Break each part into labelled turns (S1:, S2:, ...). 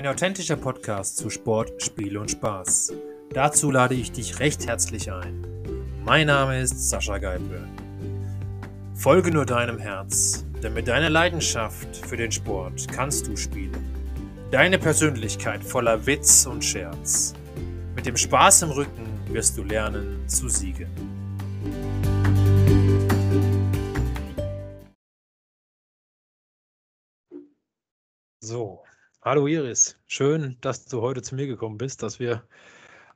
S1: Ein authentischer Podcast zu Sport, Spiel und Spaß. Dazu lade ich dich recht herzlich ein. Mein Name ist Sascha Geipel. Folge nur deinem Herz, denn mit deiner Leidenschaft für den Sport kannst du spielen. Deine Persönlichkeit voller Witz und Scherz. Mit dem Spaß im Rücken wirst du lernen zu siegen. Hallo Iris. Schön, dass du heute zu mir gekommen bist, dass wir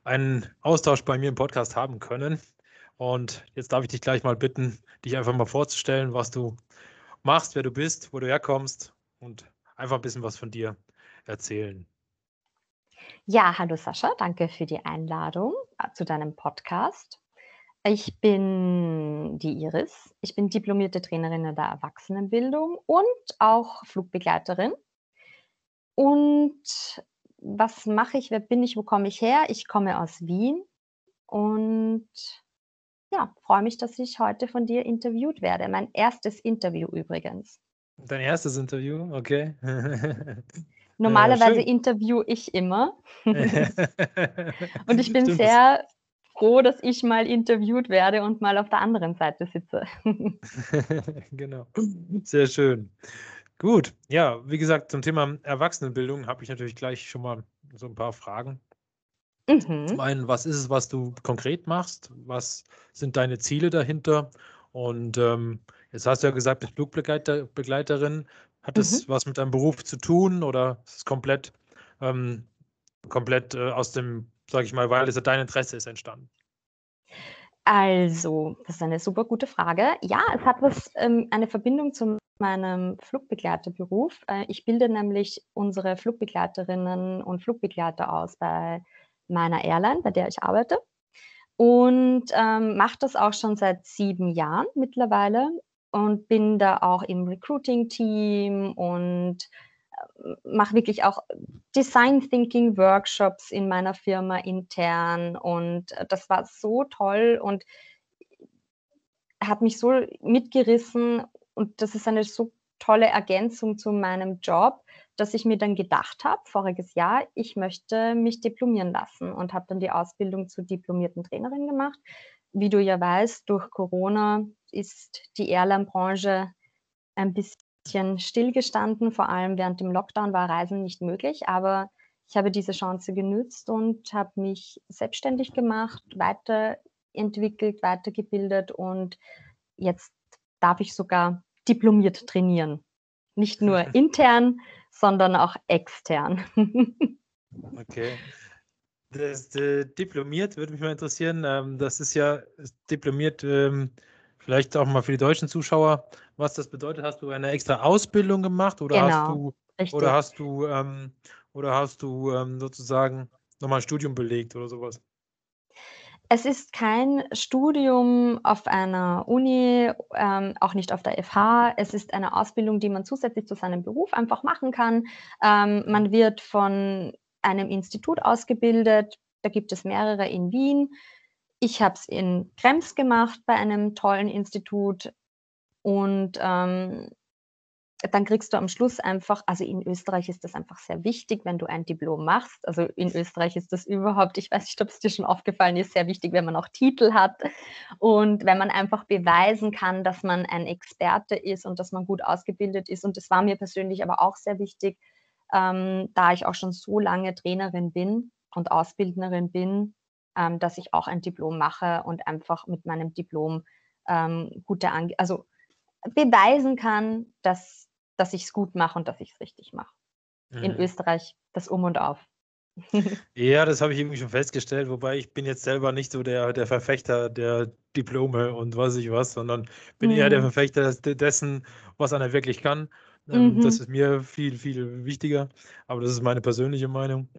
S1: einen Austausch bei mir im Podcast haben können. Und jetzt darf ich dich gleich mal bitten, dich einfach mal vorzustellen, was du machst, wer du bist, wo du herkommst und einfach ein bisschen was von dir erzählen.
S2: Ja, hallo Sascha, danke für die Einladung äh, zu deinem Podcast. Ich bin die Iris. Ich bin diplomierte Trainerin in der Erwachsenenbildung und auch Flugbegleiterin. Und was mache ich? Wer bin ich? Wo komme ich her? Ich komme aus Wien und ja, freue mich, dass ich heute von dir interviewt werde. Mein erstes Interview übrigens.
S1: Dein erstes Interview, okay.
S2: Normalerweise ja, interview ich immer. und ich bin Stimmt. sehr froh, dass ich mal interviewt werde und mal auf der anderen Seite sitze.
S1: genau. Sehr schön. Gut, ja, wie gesagt, zum Thema Erwachsenenbildung habe ich natürlich gleich schon mal so ein paar Fragen. Mhm. Zum einen, was ist es, was du konkret machst? Was sind deine Ziele dahinter? Und ähm, jetzt hast du ja gesagt, bist Flugbegleiterin. Hat das mhm. was mit deinem Beruf zu tun oder ist es komplett, ähm, komplett äh, aus dem, sage ich mal, weil es ja dein Interesse ist entstanden?
S2: Also, das ist eine super gute Frage. Ja, es hat was, ähm, eine Verbindung zum meinem Flugbegleiterberuf. Äh, ich bilde nämlich unsere Flugbegleiterinnen und Flugbegleiter aus bei meiner Airline, bei der ich arbeite. Und ähm, mache das auch schon seit sieben Jahren mittlerweile und bin da auch im Recruiting-Team und äh, mache wirklich auch Design Thinking Workshops in meiner Firma intern. Und äh, das war so toll und hat mich so mitgerissen und das ist eine so tolle Ergänzung zu meinem Job, dass ich mir dann gedacht habe, voriges Jahr, ich möchte mich diplomieren lassen und habe dann die Ausbildung zur diplomierten Trainerin gemacht. Wie du ja weißt, durch Corona ist die Airline-Branche ein bisschen stillgestanden. Vor allem während dem Lockdown war Reisen nicht möglich, aber ich habe diese Chance genützt und habe mich selbstständig gemacht, weiterentwickelt, weitergebildet und jetzt darf ich sogar diplomiert trainieren. Nicht nur intern, sondern auch extern.
S1: okay. Das, äh, diplomiert würde mich mal interessieren. Ähm, das ist ja diplomiert, ähm, vielleicht auch mal für die deutschen Zuschauer, was das bedeutet. Hast du eine extra Ausbildung gemacht oder genau, hast du richtig. oder hast du ähm, oder hast du ähm, sozusagen nochmal ein Studium belegt oder sowas?
S2: Es ist kein Studium auf einer Uni, ähm, auch nicht auf der FH. Es ist eine Ausbildung, die man zusätzlich zu seinem Beruf einfach machen kann. Ähm, man wird von einem Institut ausgebildet. Da gibt es mehrere in Wien. Ich habe es in Krems gemacht bei einem tollen Institut. Und ähm, dann kriegst du am Schluss einfach, also in Österreich ist das einfach sehr wichtig, wenn du ein Diplom machst. Also in Österreich ist das überhaupt, ich weiß nicht, ob es dir schon aufgefallen ist, sehr wichtig, wenn man auch Titel hat und wenn man einfach beweisen kann, dass man ein Experte ist und dass man gut ausgebildet ist. Und das war mir persönlich aber auch sehr wichtig, ähm, da ich auch schon so lange Trainerin bin und Ausbildnerin bin, ähm, dass ich auch ein Diplom mache und einfach mit meinem Diplom ähm, gute, Ange also beweisen kann, dass dass ich es gut mache und dass ich es richtig mache. Mhm. In Österreich das Um und Auf.
S1: ja, das habe ich irgendwie schon festgestellt, wobei ich bin jetzt selber nicht so der, der Verfechter der Diplome und weiß ich was, sondern bin mhm. eher der mhm. Verfechter dessen, was einer wirklich kann. Ähm, mhm. Das ist mir viel, viel wichtiger, aber das ist meine persönliche Meinung.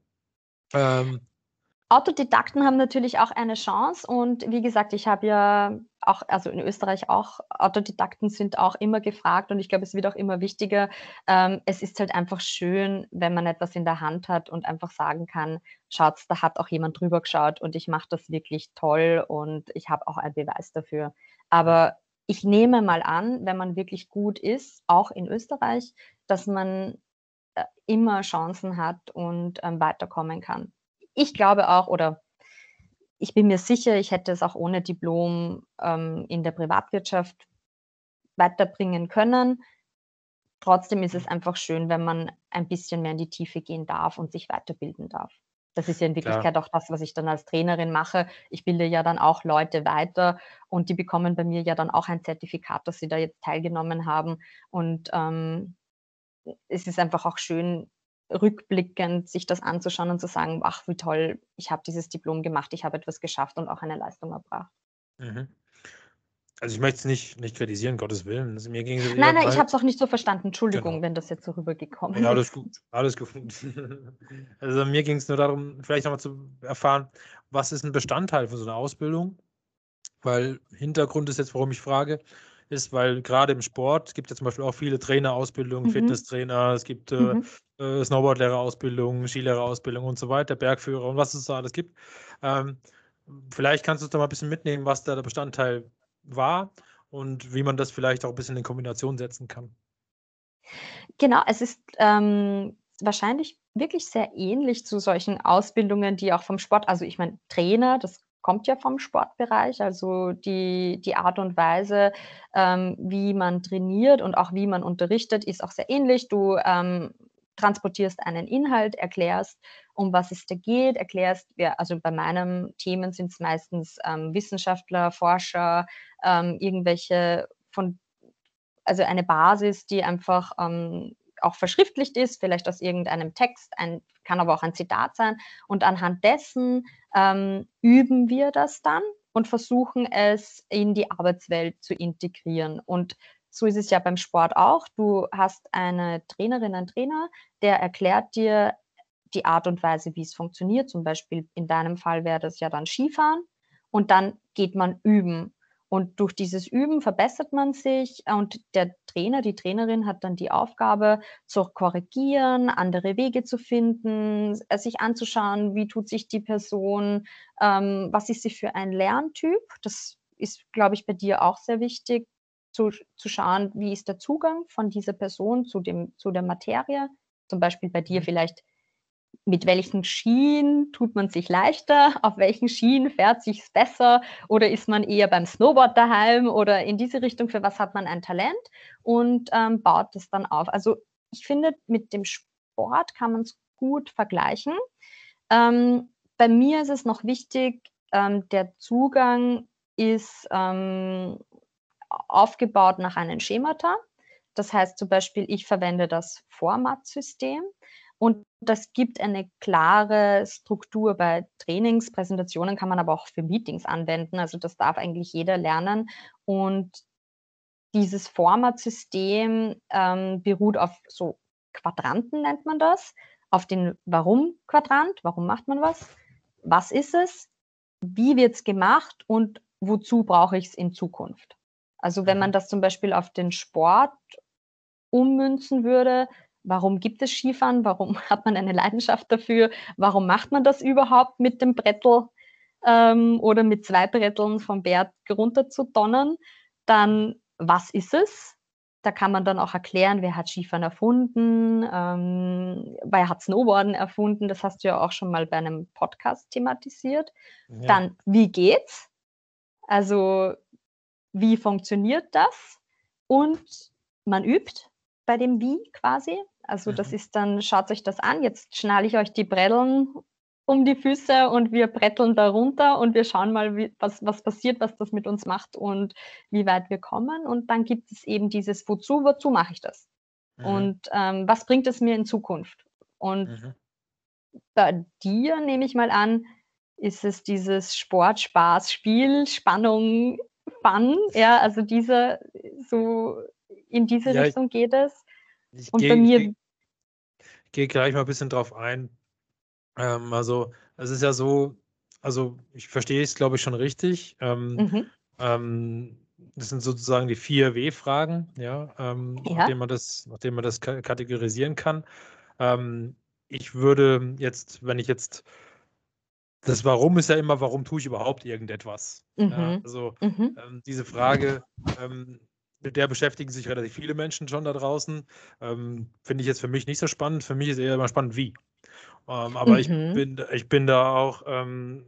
S2: Ähm, Autodidakten haben natürlich auch eine Chance und wie gesagt, ich habe ja auch, also in Österreich auch, Autodidakten sind auch immer gefragt und ich glaube, es wird auch immer wichtiger. Ähm, es ist halt einfach schön, wenn man etwas in der Hand hat und einfach sagen kann, schaut, da hat auch jemand drüber geschaut und ich mache das wirklich toll und ich habe auch einen Beweis dafür. Aber ich nehme mal an, wenn man wirklich gut ist, auch in Österreich, dass man äh, immer Chancen hat und ähm, weiterkommen kann. Ich glaube auch, oder ich bin mir sicher, ich hätte es auch ohne Diplom ähm, in der Privatwirtschaft weiterbringen können. Trotzdem ist es einfach schön, wenn man ein bisschen mehr in die Tiefe gehen darf und sich weiterbilden darf. Das ist ja in Wirklichkeit Klar. auch das, was ich dann als Trainerin mache. Ich bilde ja dann auch Leute weiter und die bekommen bei mir ja dann auch ein Zertifikat, dass sie da jetzt teilgenommen haben. Und ähm, es ist einfach auch schön, rückblickend sich das anzuschauen und zu sagen, ach, wie toll, ich habe dieses Diplom gemacht, ich habe etwas geschafft und auch eine Leistung erbracht. Mhm.
S1: Also ich möchte es nicht, nicht kritisieren, Gottes Willen. Also mir ging
S2: nein, nein, ich habe es auch nicht so verstanden. Entschuldigung, genau. wenn das jetzt so rübergekommen
S1: ja, alles ist. Gut, alles gut. Also mir ging es nur darum, vielleicht nochmal zu erfahren, was ist ein Bestandteil von so einer Ausbildung? Weil Hintergrund ist jetzt, warum ich frage, ist, weil gerade im Sport gibt es ja zum Beispiel auch viele Trainerausbildungen, mhm. Fitnesstrainer, es gibt äh, mhm. äh, Snowboardlehrerausbildungen, Skilehrerausbildung und so weiter, Bergführer und was es da alles gibt. Ähm, vielleicht kannst du uns da mal ein bisschen mitnehmen, was da der Bestandteil war und wie man das vielleicht auch ein bisschen in Kombination setzen kann.
S2: Genau, es ist ähm, wahrscheinlich wirklich sehr ähnlich zu solchen Ausbildungen, die auch vom Sport, also ich meine, Trainer, das kommt ja vom Sportbereich, also die, die Art und Weise, ähm, wie man trainiert und auch wie man unterrichtet, ist auch sehr ähnlich. Du ähm, transportierst einen Inhalt, erklärst, um was es da geht, erklärst, ja, also bei meinen Themen sind es meistens ähm, Wissenschaftler, Forscher, ähm, irgendwelche von, also eine Basis, die einfach ähm, auch verschriftlicht ist, vielleicht aus irgendeinem Text, ein, kann aber auch ein Zitat sein. Und anhand dessen ähm, üben wir das dann und versuchen es in die Arbeitswelt zu integrieren. Und so ist es ja beim Sport auch. Du hast eine Trainerin, einen Trainer, der erklärt dir die Art und Weise, wie es funktioniert. Zum Beispiel in deinem Fall wäre das ja dann Skifahren. Und dann geht man üben. Und durch dieses Üben verbessert man sich und der Trainer, die Trainerin hat dann die Aufgabe zu korrigieren, andere Wege zu finden, äh, sich anzuschauen, wie tut sich die Person, ähm, was ist sie für ein Lerntyp. Das ist, glaube ich, bei dir auch sehr wichtig, zu, zu schauen, wie ist der Zugang von dieser Person zu, dem, zu der Materie. Zum Beispiel bei dir mhm. vielleicht mit welchen Skien tut man sich leichter, auf welchen Skien fährt sich besser oder ist man eher beim Snowboard daheim oder in diese Richtung, für was hat man ein Talent und ähm, baut das dann auf. Also ich finde, mit dem Sport kann man es gut vergleichen. Ähm, bei mir ist es noch wichtig, ähm, der Zugang ist ähm, aufgebaut nach einem Schemata. Das heißt zum Beispiel, ich verwende das Formatsystem. Und das gibt eine klare Struktur bei Trainings. Präsentationen kann man aber auch für Meetings anwenden. Also das darf eigentlich jeder lernen. Und dieses Formatsystem ähm, beruht auf so Quadranten, nennt man das. Auf den Warum-Quadrant. Warum macht man was? Was ist es? Wie wird es gemacht? Und wozu brauche ich es in Zukunft? Also wenn man mhm. das zum Beispiel auf den Sport ummünzen würde, Warum gibt es Skifahren? Warum hat man eine Leidenschaft dafür? Warum macht man das überhaupt mit dem Brettel ähm, oder mit zwei Bretteln vom Berg runter zu donnern? Dann, was ist es? Da kann man dann auch erklären, wer hat Skifahren erfunden, ähm, wer hat Snowboarden erfunden. Das hast du ja auch schon mal bei einem Podcast thematisiert. Ja. Dann, wie geht's? Also, wie funktioniert das? Und man übt bei dem Wie quasi. Also das mhm. ist dann, schaut euch das an, jetzt schnalle ich euch die Bretteln um die Füße und wir bretteln da runter und wir schauen mal, wie, was, was passiert, was das mit uns macht und wie weit wir kommen. Und dann gibt es eben dieses Wozu, wozu mache ich das? Mhm. Und ähm, was bringt es mir in Zukunft? Und mhm. bei dir, nehme ich mal an, ist es dieses Sport, Spaß, Spiel, Spannung, Fun, ja, also diese, so in diese ja, Richtung geht es.
S1: Ich Und geh, bei mir. Ich gehe gleich mal ein bisschen drauf ein. Ähm, also, es ist ja so, also ich verstehe es, glaube ich, schon richtig. Ähm, mhm. ähm, das sind sozusagen die vier W-Fragen, ja, ähm, ja. Nachdem, man das, nachdem man das kategorisieren kann. Ähm, ich würde jetzt, wenn ich jetzt das Warum ist ja immer, warum tue ich überhaupt irgendetwas? Mhm. Ja, also mhm. ähm, diese Frage, ähm, mit der beschäftigen sich relativ viele Menschen schon da draußen. Ähm, Finde ich jetzt für mich nicht so spannend. Für mich ist eher immer spannend, wie. Ähm, aber mhm. ich, bin, ich bin da auch ähm,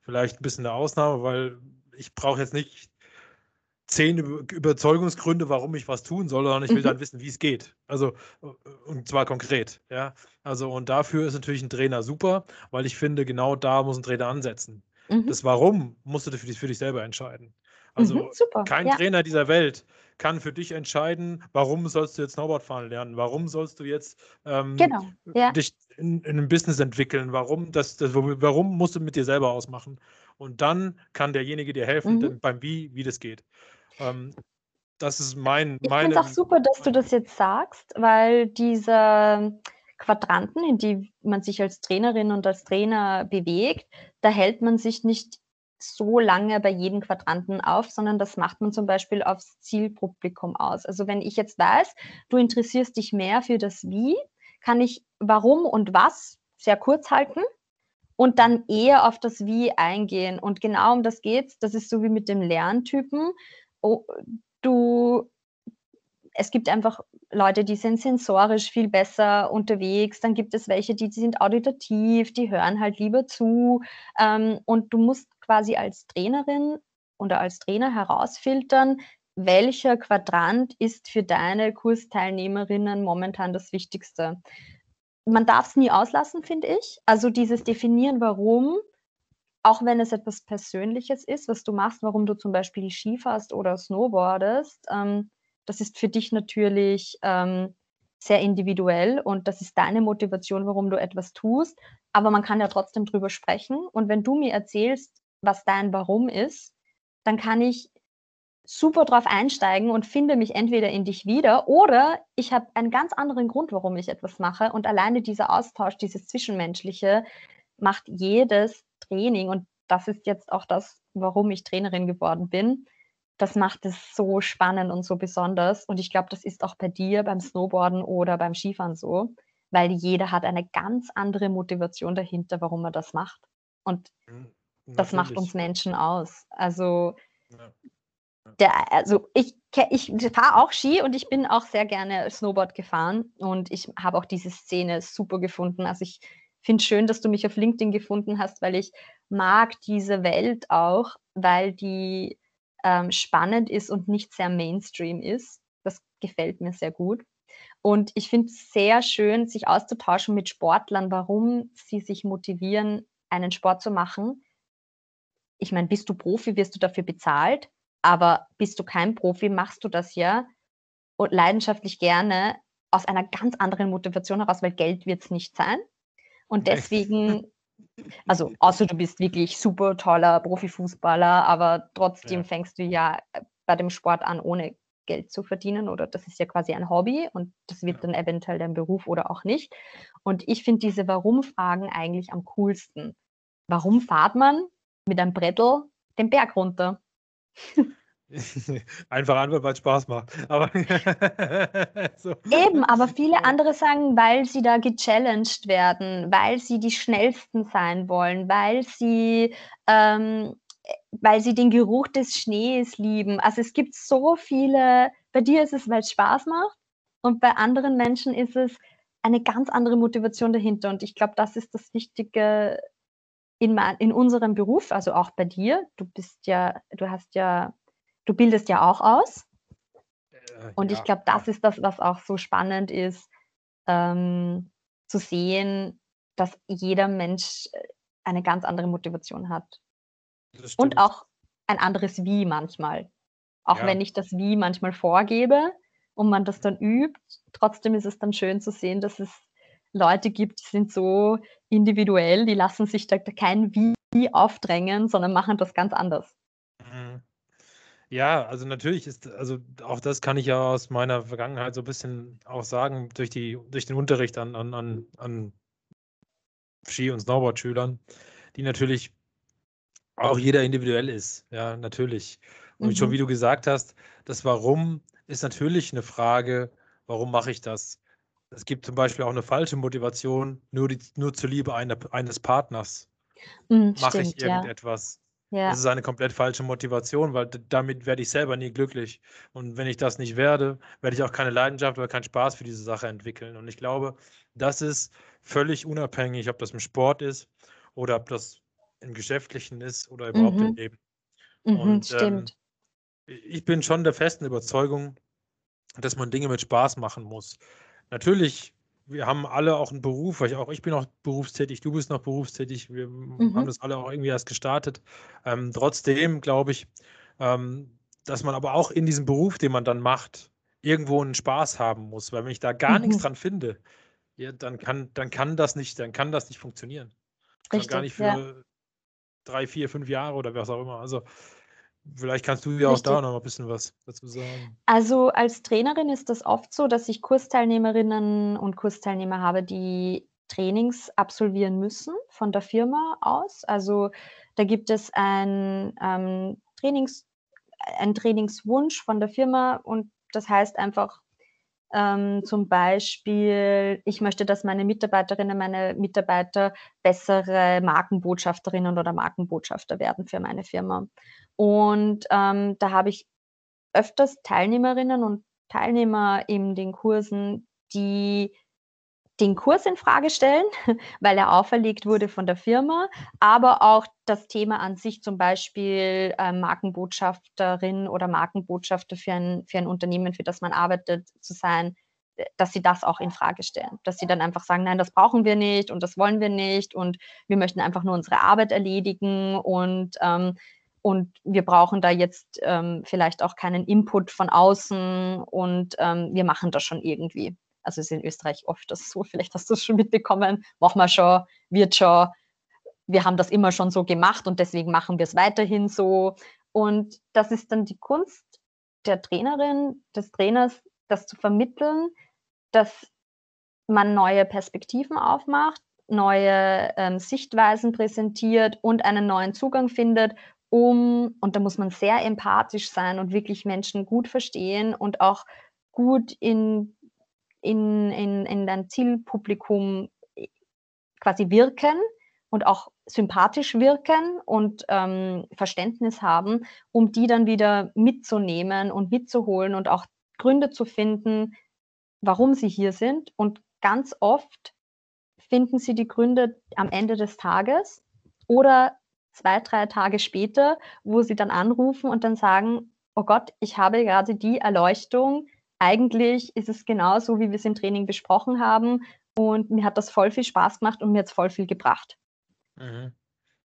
S1: vielleicht ein bisschen eine Ausnahme, weil ich brauche jetzt nicht zehn Überzeugungsgründe, warum ich was tun soll, sondern ich will mhm. dann wissen, wie es geht. Also, und zwar konkret, ja. Also, und dafür ist natürlich ein Trainer super, weil ich finde, genau da muss ein Trainer ansetzen. Mhm. Das Warum musst du für dich, für dich selber entscheiden. Also, mhm, kein ja. Trainer dieser Welt kann für dich entscheiden, warum sollst du jetzt Snowboard fahren lernen, warum sollst du jetzt ähm, genau. ja. dich in, in, einem Business entwickeln, warum, das, das, warum musst du mit dir selber ausmachen. Und dann kann derjenige dir helfen mhm. beim Wie, wie das geht. Ähm, das ist mein.
S2: Ich finde es auch super, dass du das jetzt sagst, weil diese Quadranten, in die man sich als Trainerin und als Trainer bewegt, da hält man sich nicht so lange bei jedem Quadranten auf, sondern das macht man zum Beispiel aufs Zielpublikum aus. Also wenn ich jetzt weiß, du interessierst dich mehr für das Wie, kann ich warum und was sehr kurz halten und dann eher auf das Wie eingehen. Und genau um das geht's. Das ist so wie mit dem Lerntypen. Oh, du, es gibt einfach Leute, die sind sensorisch viel besser unterwegs. Dann gibt es welche, die, die sind auditativ, die hören halt lieber zu. Ähm, und du musst quasi als Trainerin oder als Trainer herausfiltern, welcher Quadrant ist für deine Kursteilnehmerinnen momentan das Wichtigste. Man darf es nie auslassen, finde ich. Also dieses Definieren, warum, auch wenn es etwas Persönliches ist, was du machst, warum du zum Beispiel Ski fährst oder Snowboardest, ähm, das ist für dich natürlich ähm, sehr individuell und das ist deine Motivation, warum du etwas tust. Aber man kann ja trotzdem drüber sprechen. Und wenn du mir erzählst, was dein Warum ist, dann kann ich super drauf einsteigen und finde mich entweder in dich wieder oder ich habe einen ganz anderen Grund, warum ich etwas mache. Und alleine dieser Austausch, dieses Zwischenmenschliche macht jedes Training und das ist jetzt auch das, warum ich Trainerin geworden bin. Das macht es so spannend und so besonders. Und ich glaube, das ist auch bei dir beim Snowboarden oder beim Skifahren so, weil jeder hat eine ganz andere Motivation dahinter, warum er das macht. Und Das macht uns Menschen aus. Also, ja. Der, also ich, ich fahre auch Ski und ich bin auch sehr gerne Snowboard gefahren und ich habe auch diese Szene super gefunden. Also ich finde schön, dass du mich auf LinkedIn gefunden hast, weil ich mag diese Welt auch, weil die ähm, spannend ist und nicht sehr Mainstream ist. Das gefällt mir sehr gut. Und ich finde es sehr schön, sich auszutauschen mit Sportlern, warum sie sich motivieren, einen Sport zu machen ich meine, bist du Profi, wirst du dafür bezahlt, aber bist du kein Profi, machst du das ja und leidenschaftlich gerne aus einer ganz anderen Motivation heraus, weil Geld wird es nicht sein. Und deswegen, also außer du bist wirklich super toller Profifußballer, aber trotzdem ja. fängst du ja bei dem Sport an, ohne Geld zu verdienen oder das ist ja quasi ein Hobby und das wird dann eventuell dein Beruf oder auch nicht. Und ich finde diese Warum-Fragen eigentlich am coolsten. Warum fahrt man? Mit einem Brettel den Berg runter.
S1: Einfach Antwort, weil es Spaß macht. Aber
S2: so. Eben, aber viele andere sagen, weil sie da gechallenged werden, weil sie die Schnellsten sein wollen, weil sie, ähm, weil sie den Geruch des Schnees lieben. Also es gibt so viele, bei dir ist es, weil es Spaß macht und bei anderen Menschen ist es eine ganz andere Motivation dahinter. Und ich glaube, das ist das Wichtige in, in unserem Beruf, also auch bei dir, du bist ja, du hast ja, du bildest ja auch aus. Äh, und ja, ich glaube, das ist das, was auch so spannend ist, ähm, zu sehen, dass jeder Mensch äh, eine ganz andere Motivation hat. Und auch ein anderes Wie manchmal. Auch ja. wenn ich das Wie manchmal vorgebe und man das dann übt, trotzdem ist es dann schön zu sehen, dass es Leute gibt, die sind so individuell, die lassen sich da kein Wie aufdrängen, sondern machen das ganz anders.
S1: Mhm. Ja, also natürlich ist, also auch das kann ich ja aus meiner Vergangenheit so ein bisschen auch sagen, durch, die, durch den Unterricht an, an, an, an Ski- und Snowboard-Schülern, die natürlich auch jeder individuell ist, ja, natürlich. Und mhm. schon wie du gesagt hast, das Warum ist natürlich eine Frage, warum mache ich das? Es gibt zum Beispiel auch eine falsche Motivation, nur, die, nur zur Liebe eine, eines Partners.
S2: Mhm, Mache ich
S1: irgendetwas. Ja. Das ist eine komplett falsche Motivation, weil damit werde ich selber nie glücklich. Und wenn ich das nicht werde, werde ich auch keine Leidenschaft oder keinen Spaß für diese Sache entwickeln. Und ich glaube, das ist völlig unabhängig, ob das im Sport ist oder ob das im Geschäftlichen ist oder überhaupt mhm. im Leben.
S2: Mhm, Und ähm, stimmt.
S1: Ähm, ich bin schon der festen Überzeugung, dass man Dinge mit Spaß machen muss. Natürlich wir haben alle auch einen Beruf, weil ich auch ich bin auch berufstätig, du bist noch berufstätig, wir mhm. haben das alle auch irgendwie erst gestartet. Ähm, trotzdem glaube ich, ähm, dass man aber auch in diesem Beruf, den man dann macht, irgendwo einen Spaß haben muss, weil wenn ich da gar mhm. nichts dran finde, ja, dann kann, dann kann das nicht, dann kann das nicht funktionieren. Richtig, gar nicht für ja. drei, vier, fünf Jahre oder was auch immer. Also Vielleicht kannst du ja auch da noch ein bisschen was dazu sagen.
S2: Also als Trainerin ist das oft so, dass ich Kursteilnehmerinnen und Kursteilnehmer habe, die Trainings absolvieren müssen von der Firma aus. Also da gibt es ein, ähm, Trainings, ein Trainingswunsch von der Firma und das heißt einfach ähm, zum Beispiel, ich möchte, dass meine Mitarbeiterinnen, meine Mitarbeiter bessere Markenbotschafterinnen oder Markenbotschafter werden für meine Firma. Und ähm, da habe ich öfters Teilnehmerinnen und Teilnehmer in den Kursen, die den Kurs in Frage stellen, weil er auferlegt wurde von der Firma, aber auch das Thema an sich, zum Beispiel äh, Markenbotschafterin oder Markenbotschafter für ein, für ein Unternehmen, für das man arbeitet, zu sein, äh, dass sie das auch in Frage stellen. Dass sie dann einfach sagen, nein, das brauchen wir nicht und das wollen wir nicht und wir möchten einfach nur unsere Arbeit erledigen und ähm, und wir brauchen da jetzt ähm, vielleicht auch keinen Input von außen und ähm, wir machen das schon irgendwie. Also ist in Österreich oft das so, vielleicht hast du es schon mitbekommen, machen wir schon, wird schon, wir haben das immer schon so gemacht und deswegen machen wir es weiterhin so. Und das ist dann die Kunst der Trainerin, des Trainers, das zu vermitteln, dass man neue Perspektiven aufmacht, neue ähm, Sichtweisen präsentiert und einen neuen Zugang findet um, und da muss man sehr empathisch sein und wirklich Menschen gut verstehen und auch gut in, in, in, in dein Zielpublikum äh, quasi wirken und auch sympathisch wirken und ähm, Verständnis haben, um die dann wieder mitzunehmen und mitzuholen und auch Gründe zu finden, warum sie hier sind. Und ganz oft finden sie die Gründe am Ende des Tages oder zwei, drei Tage später, wo sie dann anrufen und dann sagen, oh Gott, ich habe gerade die Erleuchtung. Eigentlich ist es genauso, wie wir es im Training besprochen haben. Und mir hat das voll viel Spaß gemacht und mir hat es voll viel gebracht. Mhm.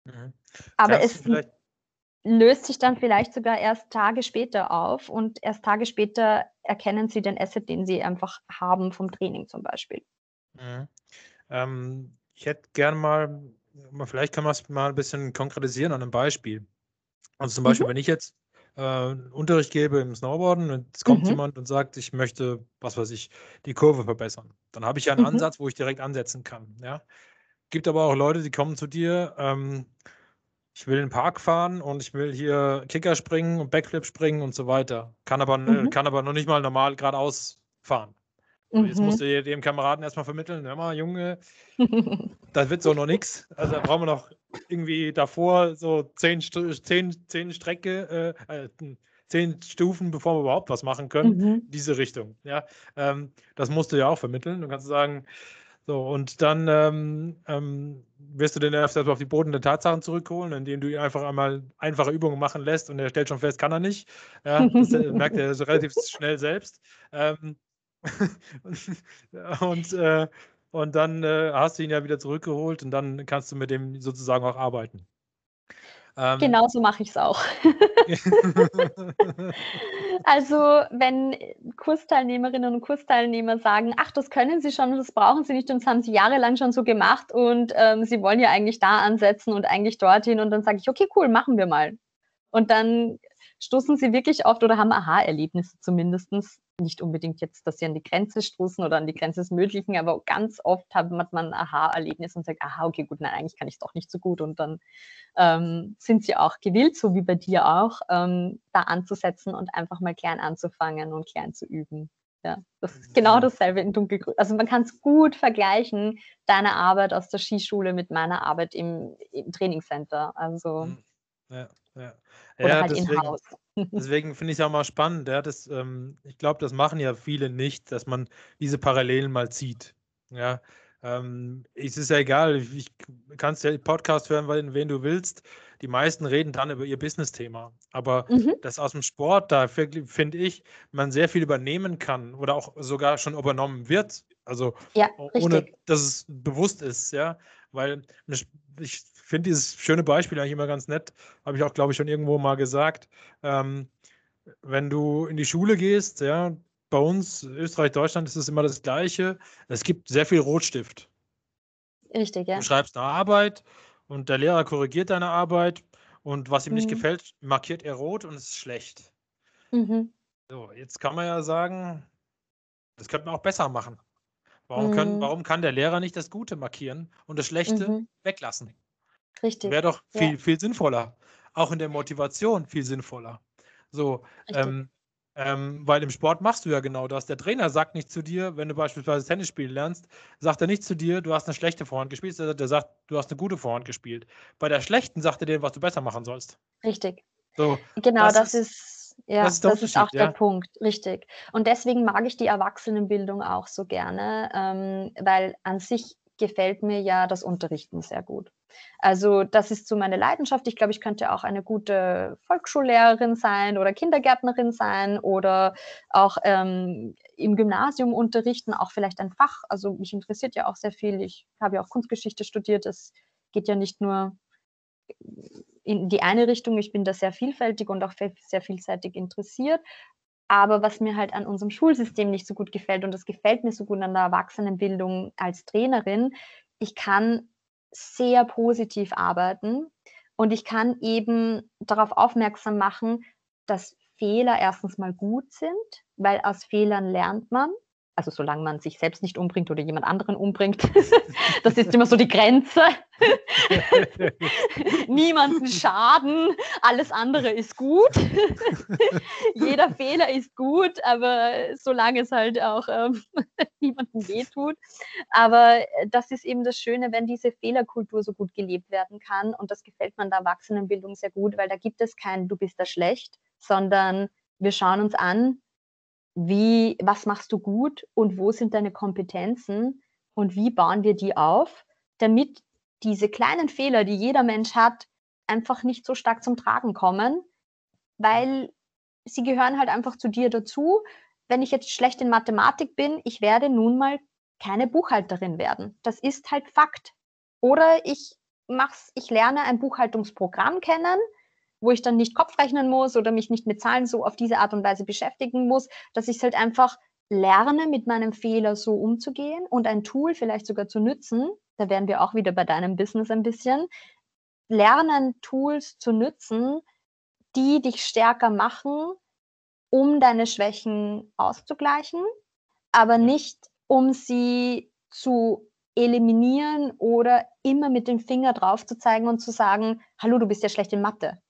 S2: Mhm. Aber es löst sich dann vielleicht sogar erst Tage später auf und erst Tage später erkennen sie den Asset, den sie einfach haben vom Training zum Beispiel.
S1: Mhm. Ähm, ich hätte gerne mal vielleicht kann man es mal ein bisschen konkretisieren an einem Beispiel. Also zum Beispiel, mhm. wenn ich jetzt äh, Unterricht gebe im Snowboarden und es kommt mhm. jemand und sagt, ich möchte, was weiß ich, die Kurve verbessern, dann habe ich ja einen mhm. Ansatz, wo ich direkt ansetzen kann. Ja? Gibt aber auch Leute, die kommen zu dir, ähm, ich will in den Park fahren und ich will hier Kicker springen und Backflip springen und so weiter. Kann aber, mhm. kann aber noch nicht mal normal geradeaus fahren. Mhm. Jetzt musst du dem Kameraden erstmal vermitteln, hör mal, Junge, das wird so noch nichts. Also da brauchen wir noch irgendwie davor so zehn, zehn, zehn Strecke, äh, äh, zehn Stufen, bevor wir überhaupt was machen können. Mhm. Diese Richtung. Ja, ähm, das musst du ja auch vermitteln. Du kannst sagen, so, und dann ähm, ähm, wirst du den erst auf die Boden der Tatsachen zurückholen, indem du ihn einfach einmal einfache Übungen machen lässt und er stellt schon fest, kann er nicht. Ja, das merkt er relativ schnell selbst. Ähm, und, äh, und dann äh, hast du ihn ja wieder zurückgeholt und dann kannst du mit dem sozusagen auch arbeiten.
S2: Ähm, genau so mache ich es auch. also wenn Kursteilnehmerinnen und Kursteilnehmer sagen, ach, das können sie schon, das brauchen sie nicht und das haben sie jahrelang schon so gemacht und ähm, sie wollen ja eigentlich da ansetzen und eigentlich dorthin und dann sage ich, okay, cool, machen wir mal. Und dann stoßen sie wirklich oft oder haben Aha-Erlebnisse zumindest nicht unbedingt jetzt, dass sie an die Grenze stoßen oder an die Grenze des Möglichen, aber ganz oft hat man ein Aha-Erlebnis und sagt, aha, okay, gut, nein, eigentlich kann ich es doch nicht so gut. Und dann ähm, sind sie auch gewillt, so wie bei dir auch, ähm, da anzusetzen und einfach mal klein anzufangen und klein zu üben. Ja, das ist genau dasselbe in Dunkelgrün. Also man kann es gut vergleichen, deine Arbeit aus der Skischule mit meiner Arbeit im, im Trainingscenter. Also mhm.
S1: Ja, ja.
S2: Oder
S1: Ja,
S2: halt
S1: deswegen,
S2: in-house.
S1: deswegen finde ich es ja mal spannend. Ja, das, ähm, ich glaube, das machen ja viele nicht, dass man diese Parallelen mal zieht. Ja, ähm, es ist ja egal, ich, ich kannst ja Podcast hören, weil, wen du willst. Die meisten reden dann über ihr Business-Thema. Aber
S2: Mhm.
S1: das aus dem Sport, da fi- finde ich, man sehr viel übernehmen kann oder auch sogar schon übernommen wird. Also
S2: Ja,
S1: ohne, dass es bewusst ist, ja. Weil mich- ich finde dieses schöne Beispiel eigentlich immer ganz nett. Habe ich auch, glaube ich, schon irgendwo mal gesagt. Ähm, wenn du in die Schule gehst, ja, bei uns, Österreich, Deutschland, ist es immer das Gleiche. Es gibt sehr viel Rotstift.
S2: Richtig, ja.
S1: Du schreibst eine Arbeit und der Lehrer korrigiert deine Arbeit und was ihm nicht
S2: Mhm.
S1: gefällt, markiert er rot und es ist schlecht.
S2: Mhm.
S1: So, jetzt kann man ja sagen, das könnte man auch besser machen. Warum, können,
S2: Mhm.
S1: warum kann der Lehrer nicht das Gute markieren und das Schlechte
S2: Mhm.
S1: weglassen?
S2: Richtig.
S1: Wäre doch
S2: Ja.
S1: viel, viel sinnvoller. Auch in der Motivation viel sinnvoller. So, ähm, ähm, weil im Sport machst du ja genau das. Der Trainer sagt nicht zu dir, wenn du beispielsweise Tennis spielen lernst, sagt er nicht zu dir, du hast eine schlechte Vorhand gespielt, sondern der sagt, du hast eine gute Vorhand gespielt. Bei der schlechten sagt er dir, was du besser machen sollst.
S2: Richtig.
S1: So,
S2: Genau,
S1: das
S2: das,
S1: ist-
S2: ist, ja,
S1: das ist
S2: das ist auch
S1: Unterschied,
S2: der
S1: ja.
S2: Punkt, richtig. Und deswegen mag ich die Erwachsenenbildung auch so gerne, ähm, weil an sich gefällt mir ja das Unterrichten sehr gut. Also das ist so meine Leidenschaft. Ich glaube, ich könnte auch eine gute Volksschullehrerin sein oder Kindergärtnerin sein oder auch ähm, im Gymnasium unterrichten, auch vielleicht ein Fach. Also mich interessiert ja auch sehr viel. Ich habe ja auch Kunstgeschichte studiert. Es geht ja nicht nur in die eine Richtung. Ich bin da sehr vielfältig und auch sehr vielseitig interessiert. Aber was mir halt an unserem Schulsystem nicht so gut gefällt, und das gefällt mir so gut an der Erwachsenenbildung als Trainerin, ich kann sehr positiv arbeiten und ich kann eben darauf aufmerksam machen, dass Fehler erstens mal gut sind, weil aus Fehlern lernt man. Also solange man sich selbst nicht umbringt oder jemand anderen umbringt. das ist immer so die Grenze. Niemanden schaden, alles andere ist gut. Jeder Fehler ist gut, aber solange es halt auch ähm, niemandem wehtut. Aber äh, das ist eben das Schöne, wenn diese Fehlerkultur so gut gelebt werden kann. Und das gefällt man der Erwachsenenbildung sehr gut, weil da gibt es kein Du bist da schlecht, sondern wir schauen uns an, wie, was machst du gut und wo sind deine Kompetenzen und wie bauen wir die auf, damit diese kleinen Fehler, die jeder Mensch hat, einfach nicht so stark zum Tragen kommen, weil sie gehören halt einfach zu dir dazu. Wenn ich jetzt schlecht in Mathematik bin, ich werde nun mal keine Buchhalterin werden. Das ist halt Fakt. Oder ich mach's, ich lerne ein Buchhaltungsprogramm kennen, wo ich dann nicht Kopf rechnen muss oder mich nicht mit Zahlen so auf diese Art und Weise beschäftigen muss, dass ich es halt einfach lerne, mit meinem Fehler so umzugehen und ein Tool vielleicht sogar zu nützen. Da wären wir auch wieder bei deinem Business ein bisschen. Lernen, Tools zu nützen, die dich stärker machen, um deine Schwächen auszugleichen, aber nicht um sie zu eliminieren oder immer mit dem Finger drauf zu zeigen und zu sagen, hallo, du bist ja schlecht in Mathe.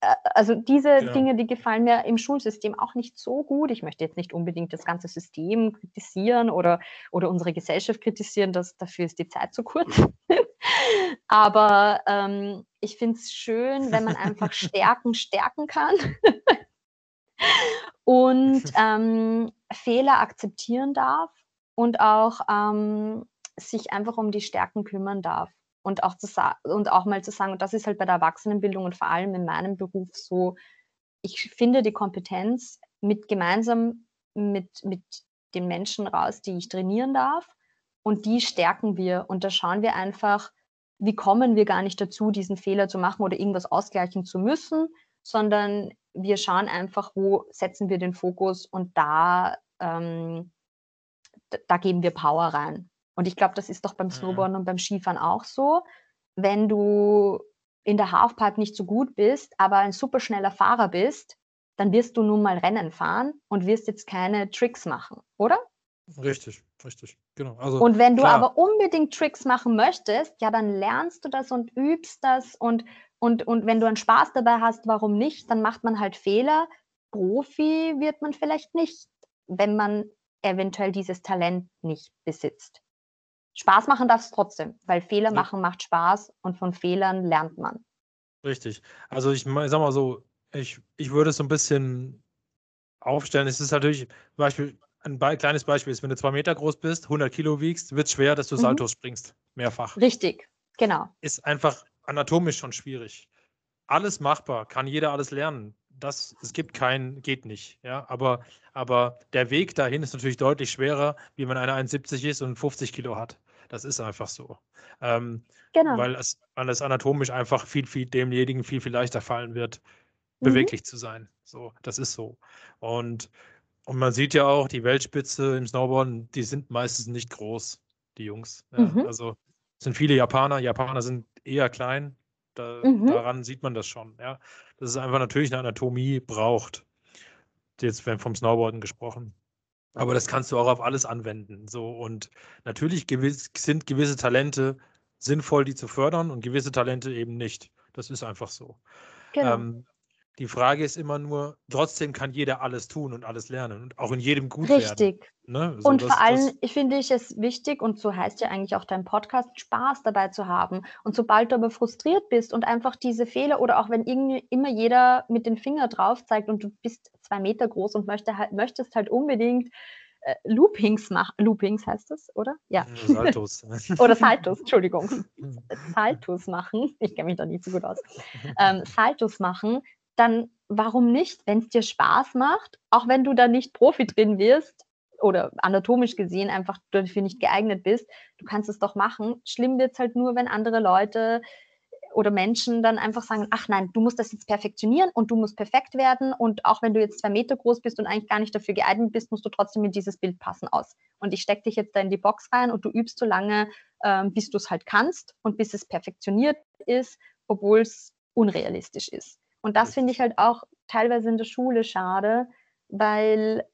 S2: Also diese
S1: Genau.
S2: Dinge, die gefallen mir im Schulsystem auch nicht so gut. Ich möchte jetzt nicht unbedingt das ganze System kritisieren oder, oder unsere Gesellschaft kritisieren, das, dafür ist die Zeit zu kurz. Aber ähm, ich finde es schön, wenn man einfach Stärken stärken kann und ähm, Fehler akzeptieren darf und auch ähm, sich einfach um die Stärken kümmern darf. Und auch, zu und auch mal zu sagen, und das ist halt bei der Erwachsenenbildung und vor allem in meinem Beruf so, ich finde die Kompetenz mit gemeinsam mit, mit den Menschen raus, die ich trainieren darf. Und die stärken wir. Und da schauen wir einfach, wie kommen wir gar nicht dazu, diesen Fehler zu machen oder irgendwas ausgleichen zu müssen, sondern wir schauen einfach, wo setzen wir den Fokus und da, ähm, da geben wir Power rein. Und ich glaube, das ist doch beim
S1: Mhm.
S2: Snowboarden und beim Skifahren auch so. Wenn du in der Halfpipe nicht so gut bist, aber ein super schneller Fahrer bist, dann wirst du nun mal Rennen fahren und wirst jetzt keine Tricks machen, oder?
S1: Richtig, richtig. Genau. Also,
S2: Und wenn du
S1: klar.
S2: aber unbedingt Tricks machen möchtest, ja, dann lernst du das und übst das und, und, und wenn du einen Spaß dabei hast, warum nicht? Dann macht man halt Fehler. Profi wird man vielleicht nicht, wenn man eventuell dieses Talent nicht besitzt. Spaß machen darf es trotzdem, weil Fehler
S1: Ja.
S2: machen macht Spaß und von Fehlern lernt man.
S1: Richtig. Also ich, ich sag mal so, ich, ich würde es so ein bisschen aufstellen. Es ist natürlich, Beispiel, ein Be kleines Beispiel ist, wenn du zwei Meter groß bist, 100 Kilo wiegst, wird es schwer, dass du mhm. Saltos springst, mehrfach.
S2: Richtig, genau.
S1: Ist einfach anatomisch schon schwierig. Alles machbar, kann jeder alles lernen. Das, es gibt keinen, geht nicht. Ja, aber, aber der Weg dahin ist natürlich deutlich schwerer, wie wenn einer 1,70 ist und 50 Kilo hat. Das ist einfach so. Ähm, genau. Weil es, weil es anatomisch einfach viel, viel demjenigen viel, viel leichter fallen wird, mhm. beweglich zu sein. So, das ist so. Und, und man sieht ja auch, die Weltspitze im Snowboarden, die sind meistens nicht groß, die Jungs. Ja, mhm. Also es sind viele Japaner. Japaner sind eher klein. Da, mhm. Daran sieht man das schon. Ja, dass es einfach natürlich eine Anatomie braucht. Jetzt werden vom Snowboarden gesprochen. Aber das kannst du auch auf alles anwenden. So und natürlich gewiss, sind gewisse Talente sinnvoll, die zu fördern und gewisse Talente eben nicht. Das ist einfach so. Genau. Ähm, die Frage ist immer nur, trotzdem kann jeder alles tun und alles lernen und auch in jedem gut
S2: Richtig.
S1: werden.
S2: Ne? So, und das, vor allem das, finde ich es wichtig, und so heißt ja eigentlich auch dein Podcast, Spaß dabei zu haben. Und sobald du aber frustriert bist und einfach diese Fehler oder auch wenn irgendwie immer jeder mit dem Finger drauf zeigt und du bist zwei Meter groß und möchte halt, möchtest halt unbedingt äh, Loopings machen. Loopings heißt das, oder? Ja.
S1: Saltos.
S2: oder Saltos, Entschuldigung. Saltos machen. Ich kenne mich da nicht so gut aus. Ähm, Saltos machen, dann warum nicht, wenn es dir Spaß macht, auch wenn du da nicht Profi drin wirst oder anatomisch gesehen einfach dafür nicht geeignet bist, du kannst es doch machen. Schlimm wird es halt nur, wenn andere Leute oder Menschen dann einfach sagen, ach nein, du musst das jetzt perfektionieren und du musst perfekt werden und auch wenn du jetzt zwei Meter groß bist und eigentlich gar nicht dafür geeignet bist, musst du trotzdem in dieses Bild passen aus. Und ich stecke dich jetzt da in die Box rein und du übst so lange, ähm, bis du es halt kannst und bis es perfektioniert ist, obwohl es unrealistisch ist. Und das finde ich halt auch teilweise in der Schule schade, weil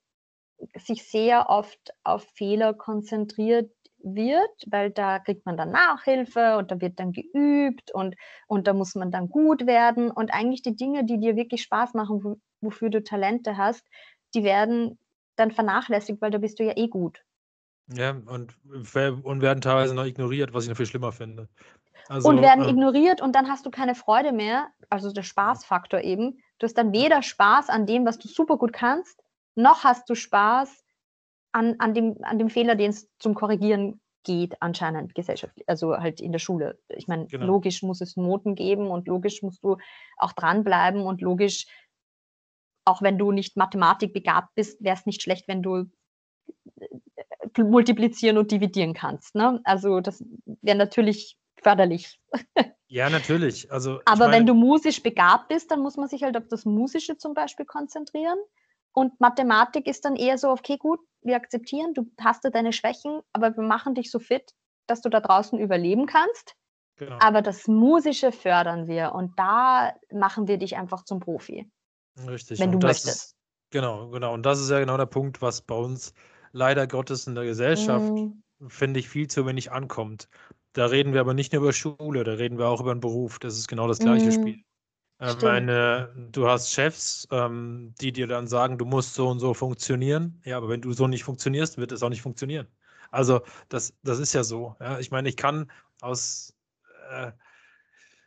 S2: sich sehr oft auf Fehler konzentriert wird, weil da kriegt man dann Nachhilfe und da wird dann geübt und, und da muss man dann gut werden. Und eigentlich die Dinge, die dir wirklich Spaß machen, wofür du Talente hast, die werden dann vernachlässigt, weil da bist du ja eh gut.
S1: Ja, und, und werden teilweise noch ignoriert, was ich noch viel schlimmer finde.
S2: Also, und werden äh, ignoriert und dann hast du keine Freude mehr, also der Spaßfaktor eben. Du hast dann weder Spaß an dem, was du super gut kannst, noch hast du Spaß an, an, dem, an dem Fehler, den es zum Korrigieren geht, anscheinend gesellschaftlich, also halt in der Schule. Ich meine, genau. logisch muss es Noten geben und logisch musst du auch dranbleiben und logisch, auch wenn du nicht Mathematik begabt bist, wäre es nicht schlecht, wenn du äh, multiplizieren und dividieren kannst. Ne? Also das wäre natürlich förderlich.
S1: Ja, natürlich. Also,
S2: Aber meine, wenn du musisch begabt bist, dann muss man sich halt auf das Musische zum Beispiel konzentrieren. Und Mathematik ist dann eher so, okay, gut, wir akzeptieren, du hast da deine Schwächen, aber wir machen dich so fit, dass du da draußen überleben kannst. Genau. Aber das Musische fördern wir und da machen wir dich einfach zum Profi.
S1: Richtig.
S2: Wenn du möchtest.
S1: Ist, genau, genau. Und das ist ja genau der Punkt, was bei uns leider Gottes in der Gesellschaft, mm. finde ich, viel zu wenig ankommt. Da reden wir aber nicht nur über Schule, da reden wir auch über den Beruf. Das ist genau das gleiche mhm. Spiel. Ähm, meine, du hast Chefs, ähm, die dir dann sagen, du musst so und so funktionieren. Ja, aber wenn du so nicht funktionierst, wird es auch nicht funktionieren. Also das, das ist ja so. Ja? Ich meine, ich kann aus, äh,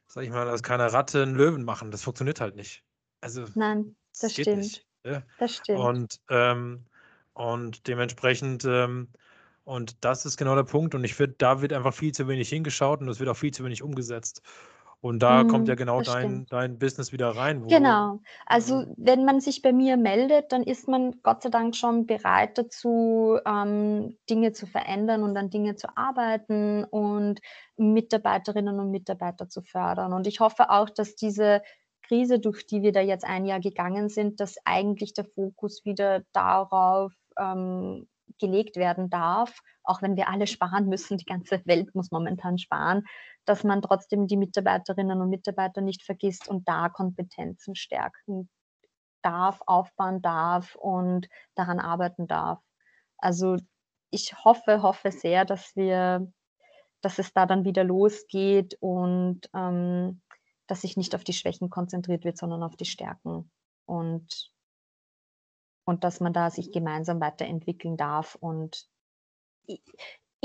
S1: sag ich mal, aus keiner Ratte einen Löwen machen. Das funktioniert halt nicht. Also
S2: Nein, das, das stimmt.
S1: Nicht, ja?
S2: Das stimmt.
S1: Und, ähm, und dementsprechend ähm, und das ist genau der Punkt. Und ich finde, da wird einfach viel zu wenig hingeschaut und es wird auch viel zu wenig umgesetzt. Und da kommt ja mhm, genau dein, dein Business wieder rein.
S2: Genau. Also wenn man sich bei mir meldet, dann ist man Gott sei Dank schon bereit dazu, ähm, Dinge zu verändern und an Dinge zu arbeiten und Mitarbeiterinnen und Mitarbeiter zu fördern. Und ich hoffe auch, dass diese Krise, durch die wir da jetzt ein Jahr gegangen sind, dass eigentlich der Fokus wieder darauf ähm, gelegt werden darf, auch wenn wir alle sparen müssen, die ganze Welt muss momentan sparen, dass man trotzdem die Mitarbeiterinnen und Mitarbeiter nicht vergisst und da Kompetenzen stärken darf, aufbauen darf und daran arbeiten darf. Also ich hoffe, hoffe sehr, dass wir, dass es da dann wieder losgeht und ähm, dass sich nicht auf die Schwächen konzentriert wird, sondern auf die Stärken. Und und dass man da sich gemeinsam weiterentwickeln darf. Und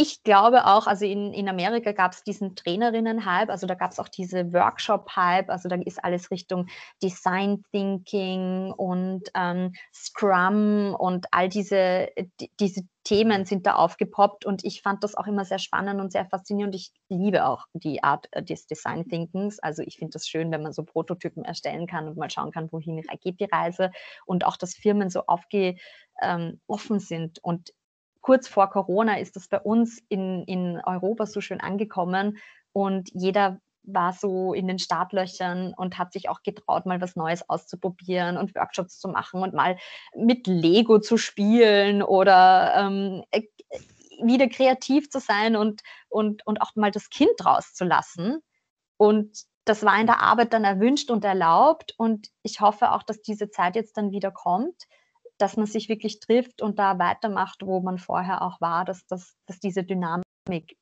S2: ich, glaube auch, also in, in Amerika gab es diesen Trainerinnen-Hype, also da gab es auch diese Workshop-Hype, also da ist alles Richtung Design Thinking und ähm, Scrum und all diese, die, diese Themen sind da aufgepoppt und ich fand das auch immer sehr spannend und sehr faszinierend. Ich liebe auch die Art äh, des Design Thinkings. Also ich finde das schön, wenn man so Prototypen erstellen kann und mal schauen kann, wohin geht die Reise und auch, dass Firmen so aufge, ähm, offen sind und kurz vor Corona ist das bei uns in, in Europa so schön angekommen und jeder war so in den Startlöchern und hat sich auch getraut, mal was Neues auszuprobieren und Workshops zu machen und mal mit Lego zu spielen oder ähm, äh, wieder kreativ zu sein und, und, und auch mal das Kind rauszulassen. Und das war in der Arbeit dann erwünscht und erlaubt. Und ich hoffe auch, dass diese Zeit jetzt dann wieder kommt dass man sich wirklich trifft und da weitermacht, wo man vorher auch war, dass, dass, dass diese Dynamik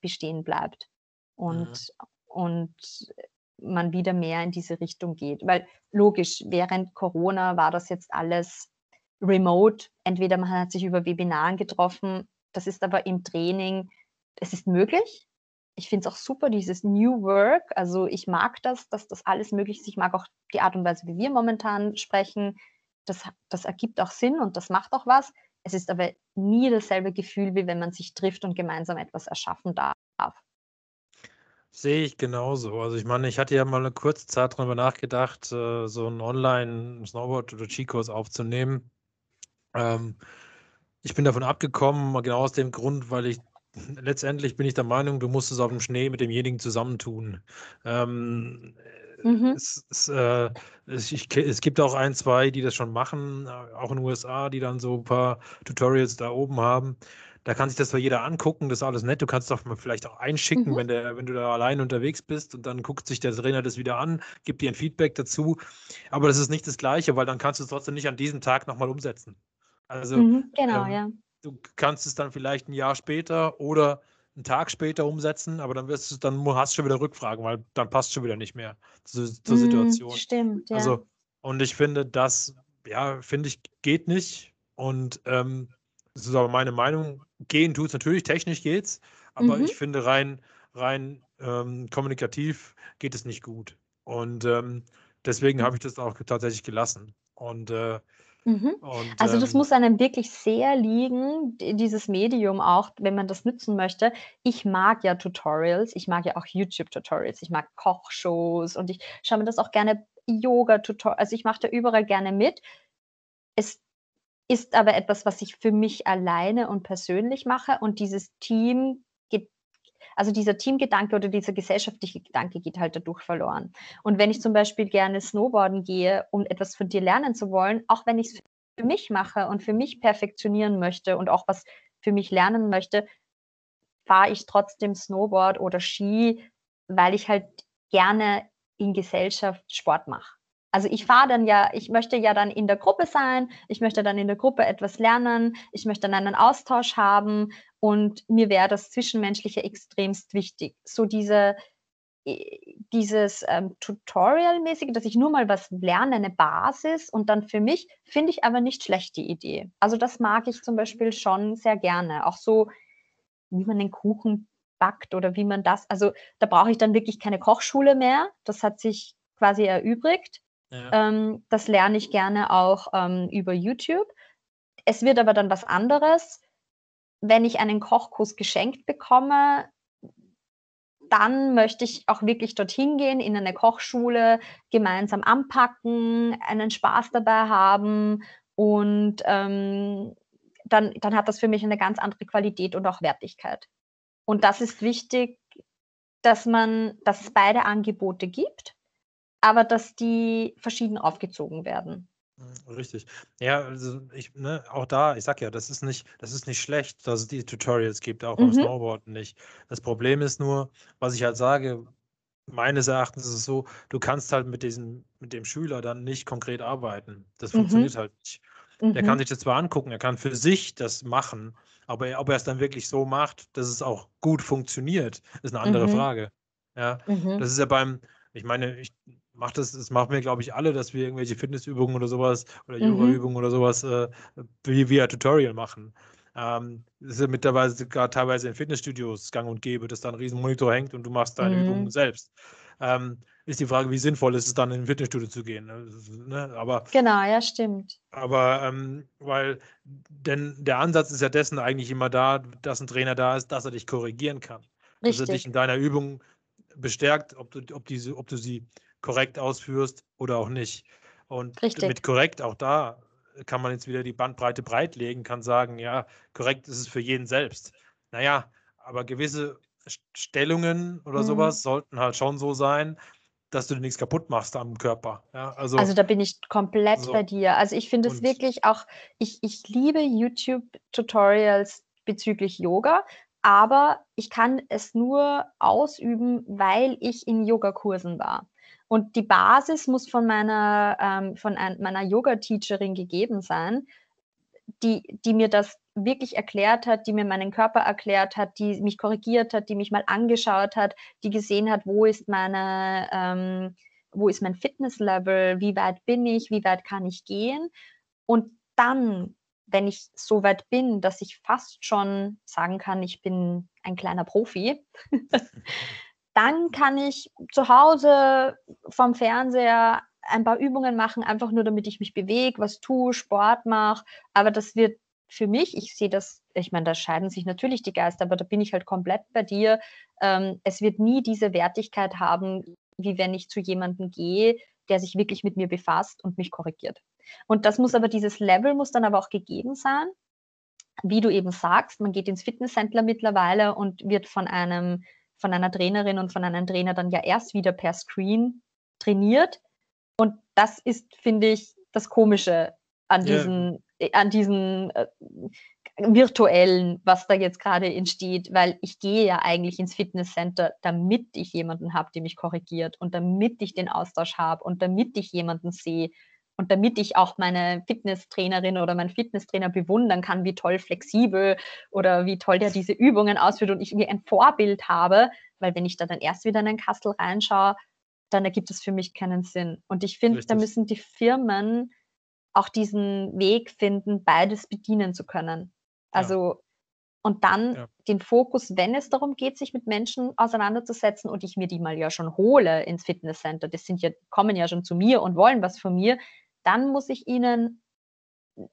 S2: bestehen bleibt und, mhm. und man wieder mehr in diese Richtung geht. Weil logisch, während Corona war das jetzt alles remote. Entweder man hat sich über Webinaren getroffen, das ist aber im Training, es ist möglich. Ich finde es auch super, dieses New Work. Also ich mag das, dass das alles möglich ist. Ich mag auch die Art und Weise, wie wir momentan sprechen das, das ergibt auch Sinn und das macht auch was. Es ist aber nie dasselbe Gefühl, wie wenn man sich trifft und gemeinsam etwas erschaffen darf.
S1: Sehe ich genauso. Also ich meine, ich hatte ja mal eine kurze Zeit darüber nachgedacht, äh, so einen Online-Snowboard- oder Skikurs aufzunehmen. Ähm, ich bin davon abgekommen, genau aus dem Grund, weil ich letztendlich bin ich der Meinung, du musst es auf dem Schnee mit demjenigen zusammentun. Ähm, Mhm. Es, es, äh, es, ich, es, gibt auch ein, zwei, die das schon machen, äh, auch in den USA, die dann so ein paar Tutorials da oben haben. Da kann sich das zwar jeder angucken, das ist alles nett. Du kannst doch mal vielleicht auch einschicken, mhm. wenn, der, wenn du da allein unterwegs bist und dann guckt sich der Trainer das wieder an, gibt dir ein Feedback dazu. Aber das ist nicht das Gleiche, weil dann kannst du es trotzdem nicht an diesem Tag nochmal umsetzen. Also, mhm, genau, ähm, ja. Du kannst es dann vielleicht ein Jahr später oder einen Tag später umsetzen, aber dann wirst du, dann hast du schon wieder Rückfragen, weil dann passt schon wieder nicht mehr zu, zur mm, Situation.
S2: Stimmt, ja.
S1: Also, und ich finde, das, ja, finde ich, geht nicht. Und ähm, das ist aber meine Meinung. Gehen tut es natürlich, technisch geht's, aber mhm. ich finde rein, rein ähm, kommunikativ geht es nicht gut. Und ähm, deswegen habe ich das auch tatsächlich gelassen. Und äh,
S2: Mhm. Und, also das ähm, muss einem wirklich sehr liegen, dieses Medium auch, wenn man das nutzen möchte. Ich mag ja Tutorials, ich mag ja auch YouTube-Tutorials, ich mag Kochshows und ich schaue mir das auch gerne Yoga-Tutorials, also ich mache da überall gerne mit. Es ist aber etwas, was ich für mich alleine und persönlich mache und dieses Team also dieser Teamgedanke oder dieser gesellschaftliche Gedanke geht halt dadurch verloren. Und wenn ich zum Beispiel gerne Snowboarden gehe, um etwas von dir lernen zu wollen, auch wenn ich es für mich mache und für mich perfektionieren möchte und auch was für mich lernen möchte, fahre ich trotzdem Snowboard oder Ski, weil ich halt gerne in Gesellschaft Sport mache. Also ich fahre dann ja, ich möchte ja dann in der Gruppe sein, ich möchte dann in der Gruppe etwas lernen, ich möchte dann einen Austausch haben und mir wäre das Zwischenmenschliche extremst wichtig. So diese, dieses ähm, Tutorial-mäßige, dass ich nur mal was lerne, eine Basis und dann für mich, finde ich aber nicht schlecht die Idee. Also das mag ich zum Beispiel schon sehr gerne. Auch so, wie man den Kuchen backt oder wie man das, also da brauche ich dann wirklich keine Kochschule mehr. Das hat sich quasi erübrigt. Ähm, das lerne ich gerne auch ähm, über YouTube. Es wird aber dann was anderes. Wenn ich einen Kochkurs geschenkt bekomme, dann möchte ich auch wirklich dorthin gehen, in eine Kochschule, gemeinsam anpacken, einen Spaß dabei haben und ähm, dann, dann hat das für mich eine ganz andere Qualität und auch Wertigkeit. Und das ist wichtig, dass man, dass es beide Angebote gibt aber dass die verschieden aufgezogen werden.
S1: Hm, richtig. Ja, also ich, ne, auch da, ich sag ja, das ist nicht, das ist nicht schlecht, dass es die Tutorials gibt, auch beim mhm. Snowboarden nicht. Das Problem ist nur, was ich halt sage, meines Erachtens ist es so, du kannst halt mit diesem, mit dem Schüler dann nicht konkret arbeiten. Das mhm. funktioniert halt nicht. Mhm. Der kann mhm. sich das zwar angucken, er kann für sich das machen, aber ob er es dann wirklich so macht, dass es auch gut funktioniert, ist eine andere mhm. Frage. Ja, mhm. das ist ja beim, ich meine, ich macht das, das machen wir, glaube ich, alle, dass wir irgendwelche Fitnessübungen oder sowas oder mhm. Yoga-Übungen oder sowas äh, wie via Tutorial machen. Ähm, das ist ja mittlerweile sogar teilweise in Fitnessstudios gang und gäbe, dass da ein riesen Monitor hängt und du machst deine mhm. Übungen selbst. Ähm, ist die Frage, wie sinnvoll ist es dann in ein Fitnessstudio zu gehen. Ne? Aber,
S2: genau, ja, stimmt.
S1: Aber ähm, weil, denn der Ansatz ist ja dessen eigentlich immer da, dass ein Trainer da ist, dass er dich korrigieren kann. Richtig. Dass er dich in deiner Übung bestärkt, ob du, ob, diese, ob du sie korrekt ausführst oder auch nicht. Und Richtig. mit korrekt auch da kann man jetzt wieder die Bandbreite breitlegen, kann sagen, ja, korrekt ist es für jeden selbst. Naja, aber gewisse Stellungen oder mhm. sowas sollten halt schon so sein, dass du dir nichts kaputt machst am Körper. Ja, also,
S2: also da bin ich komplett so. bei dir. Also ich finde es wirklich auch, ich, ich liebe YouTube-Tutorials bezüglich Yoga, aber ich kann es nur ausüben, weil ich in Yogakursen war. Und die Basis muss von meiner, ähm, von ein, meiner Yoga-Teacherin gegeben sein, die, die mir das wirklich erklärt hat, die mir meinen Körper erklärt hat, die mich korrigiert hat, die mich mal angeschaut hat, die gesehen hat, wo ist meine, ähm, wo ist mein Fitnesslevel, wie weit bin ich, wie weit kann ich gehen. Und dann, wenn ich so weit bin, dass ich fast schon sagen kann, ich bin ein kleiner Profi, dann kann ich zu Hause vom Fernseher ein paar Übungen machen, einfach nur damit ich mich bewege, was tue, Sport mache. Aber das wird für mich, ich sehe das, ich meine, da scheiden sich natürlich die Geister, aber da bin ich halt komplett bei dir. Ähm, es wird nie diese Wertigkeit haben, wie wenn ich zu jemandem gehe, der sich wirklich mit mir befasst und mich korrigiert. Und das muss aber, dieses Level muss dann aber auch gegeben sein. Wie du eben sagst, man geht ins Fitnesscenter mittlerweile und wird von einem, von einer Trainerin und von einem Trainer dann ja erst wieder per Screen trainiert. Und das ist, finde ich, das Komische an diesen, ja. Äh, an diesen äh, virtuellen, was da jetzt gerade entsteht, weil ich gehe ja eigentlich ins Fitnesscenter, damit ich jemanden habe, der mich korrigiert und damit ich den Austausch habe und damit ich jemanden sehe und damit ich auch meine Fitnesstrainerin oder meinen Fitnesstrainer bewundern kann, wie toll flexibel oder wie toll der diese Übungen ausführt und ich mir ein Vorbild habe, weil wenn ich da dann erst wieder in den Kastel reinschaue, dann ergibt es für mich keinen Sinn. Und ich finde, da müssen die Firmen auch diesen Weg finden, beides bedienen zu können. Also ja. und dann ja. den Fokus, wenn es darum geht, sich mit Menschen auseinanderzusetzen und ich mir die mal ja schon hole ins Fitnesscenter, das sind ja, kommen ja schon zu mir und wollen was von mir, dann muss ich ihnen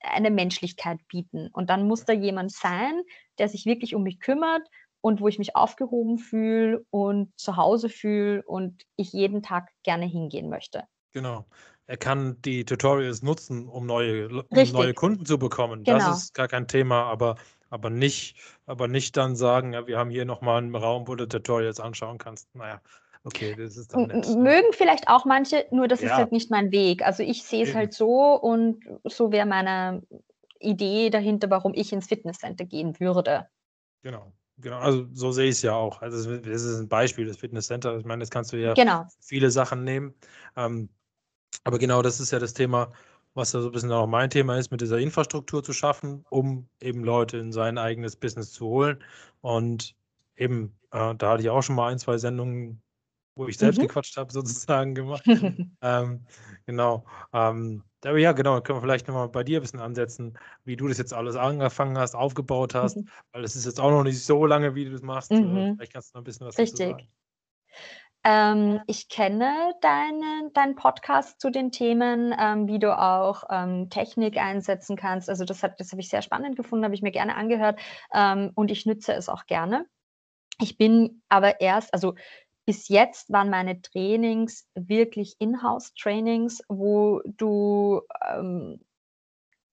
S2: eine Menschlichkeit bieten. Und dann muss da jemand sein, der sich wirklich um mich kümmert und wo ich mich aufgehoben fühle und zu Hause fühle und ich jeden Tag gerne hingehen möchte.
S1: Genau er kann die Tutorials nutzen, um neue, um neue Kunden zu bekommen. Genau. Das ist gar kein Thema, aber, aber, nicht, aber nicht dann sagen, ja, wir haben hier nochmal einen Raum, wo du Tutorials anschauen kannst. Naja, okay, das ist dann
S2: nett. Mögen vielleicht auch manche, nur das ja. ist halt nicht mein Weg. Also ich sehe es halt so und so wäre meine Idee dahinter, warum ich ins Fitnesscenter gehen würde.
S1: Genau. Genau, also so sehe ich es ja auch. Also das ist ein Beispiel, das Fitnesscenter. Ich meine, das kannst du ja genau. viele Sachen nehmen. Ähm, aber genau das ist ja das Thema, was ja so ein bisschen auch mein Thema ist, mit dieser Infrastruktur zu schaffen, um eben Leute in sein eigenes Business zu holen. Und eben, äh, da hatte ich auch schon mal ein, zwei Sendungen, wo ich selbst mhm. gequatscht habe, sozusagen gemacht. ähm, genau. Ähm, aber ja, genau, können wir vielleicht nochmal bei dir ein bisschen ansetzen, wie du das jetzt alles angefangen hast, aufgebaut hast, mhm. weil es ist jetzt auch noch nicht so lange, wie du das machst. Mhm. Vielleicht kannst du noch ein bisschen was
S2: Richtig. dazu sagen. Ähm, ich kenne deinen deinen Podcast zu den Themen, ähm, wie du auch, ähm, Technik einsetzen kannst. Also, das das habe ich sehr spannend gefunden, habe ich mir gerne angehört, ähm, und ich nütze es auch gerne. Ich bin aber erst also, bis jetzt waren meine Trainings wirklich Inhouse-Trainings, wo du ähm,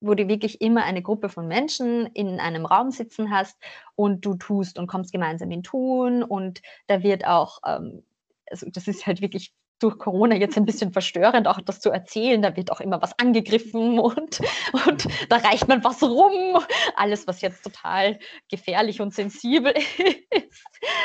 S2: wo du wirklich immer eine Gruppe von Menschen in einem Raum sitzen hast und du tust und kommst gemeinsam in Tun und da wird auch, ähm also das ist halt wirklich durch Corona jetzt ein bisschen verstörend, auch das zu erzählen. Da wird auch immer was angegriffen und, und da reicht man was rum. Alles, was jetzt total gefährlich und sensibel ist.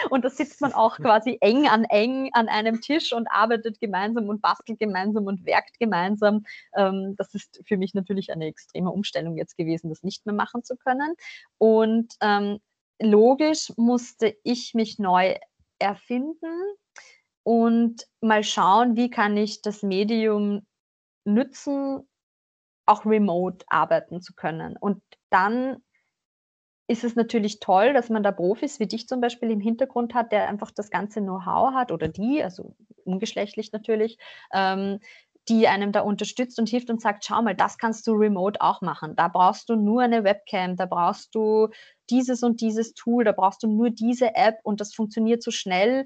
S2: Und da sitzt man auch quasi eng an eng an einem Tisch und arbeitet gemeinsam und bastelt gemeinsam und werkt gemeinsam. Ähm, das ist für mich natürlich eine extreme Umstellung jetzt gewesen, das nicht mehr machen zu können. Und ähm, logisch musste ich mich neu erfinden und mal schauen, wie kann ich das Medium nützen, auch remote arbeiten zu können. Und dann ist es natürlich toll, dass man da Profis wie dich zum Beispiel im Hintergrund hat, der einfach das ganze Know-how hat oder die, also ungeschlechtlich natürlich, ähm, die einem da unterstützt und hilft und sagt, schau mal, das kannst du remote auch machen. Da brauchst du nur eine Webcam, da brauchst du dieses und dieses Tool, da brauchst du nur diese App und das funktioniert so schnell.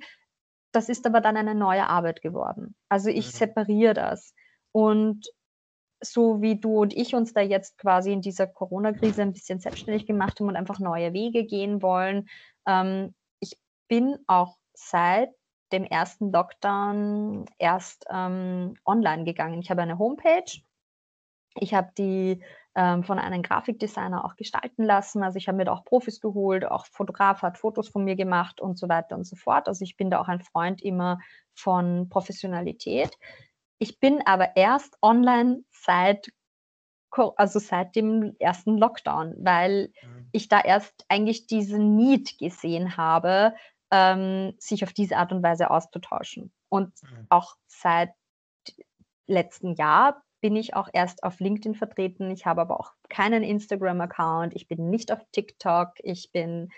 S2: Das ist aber dann eine neue Arbeit geworden. Also ich mhm. separiere das. Und so wie du und ich uns da jetzt quasi in dieser Corona-Krise ein bisschen selbstständig gemacht haben und einfach neue Wege gehen wollen. Ähm, ich bin auch seit dem ersten Lockdown erst ähm, online gegangen. Ich habe eine Homepage. Ich habe die ähm, von einem Grafikdesigner auch gestalten lassen. Also ich habe mir da auch Profis geholt, auch Fotograf hat Fotos von mir gemacht und so weiter und so fort. Also ich bin da auch ein Freund immer von Professionalität. Ich bin aber erst online seit also seit dem ersten Lockdown, weil mhm. ich da erst eigentlich diesen Need gesehen habe, ähm, sich auf diese Art und Weise auszutauschen. Und mhm. auch seit letztem Jahr bin ich auch erst auf LinkedIn vertreten. Ich habe aber auch keinen Instagram-Account. Ich bin nicht auf TikTok. Ich bin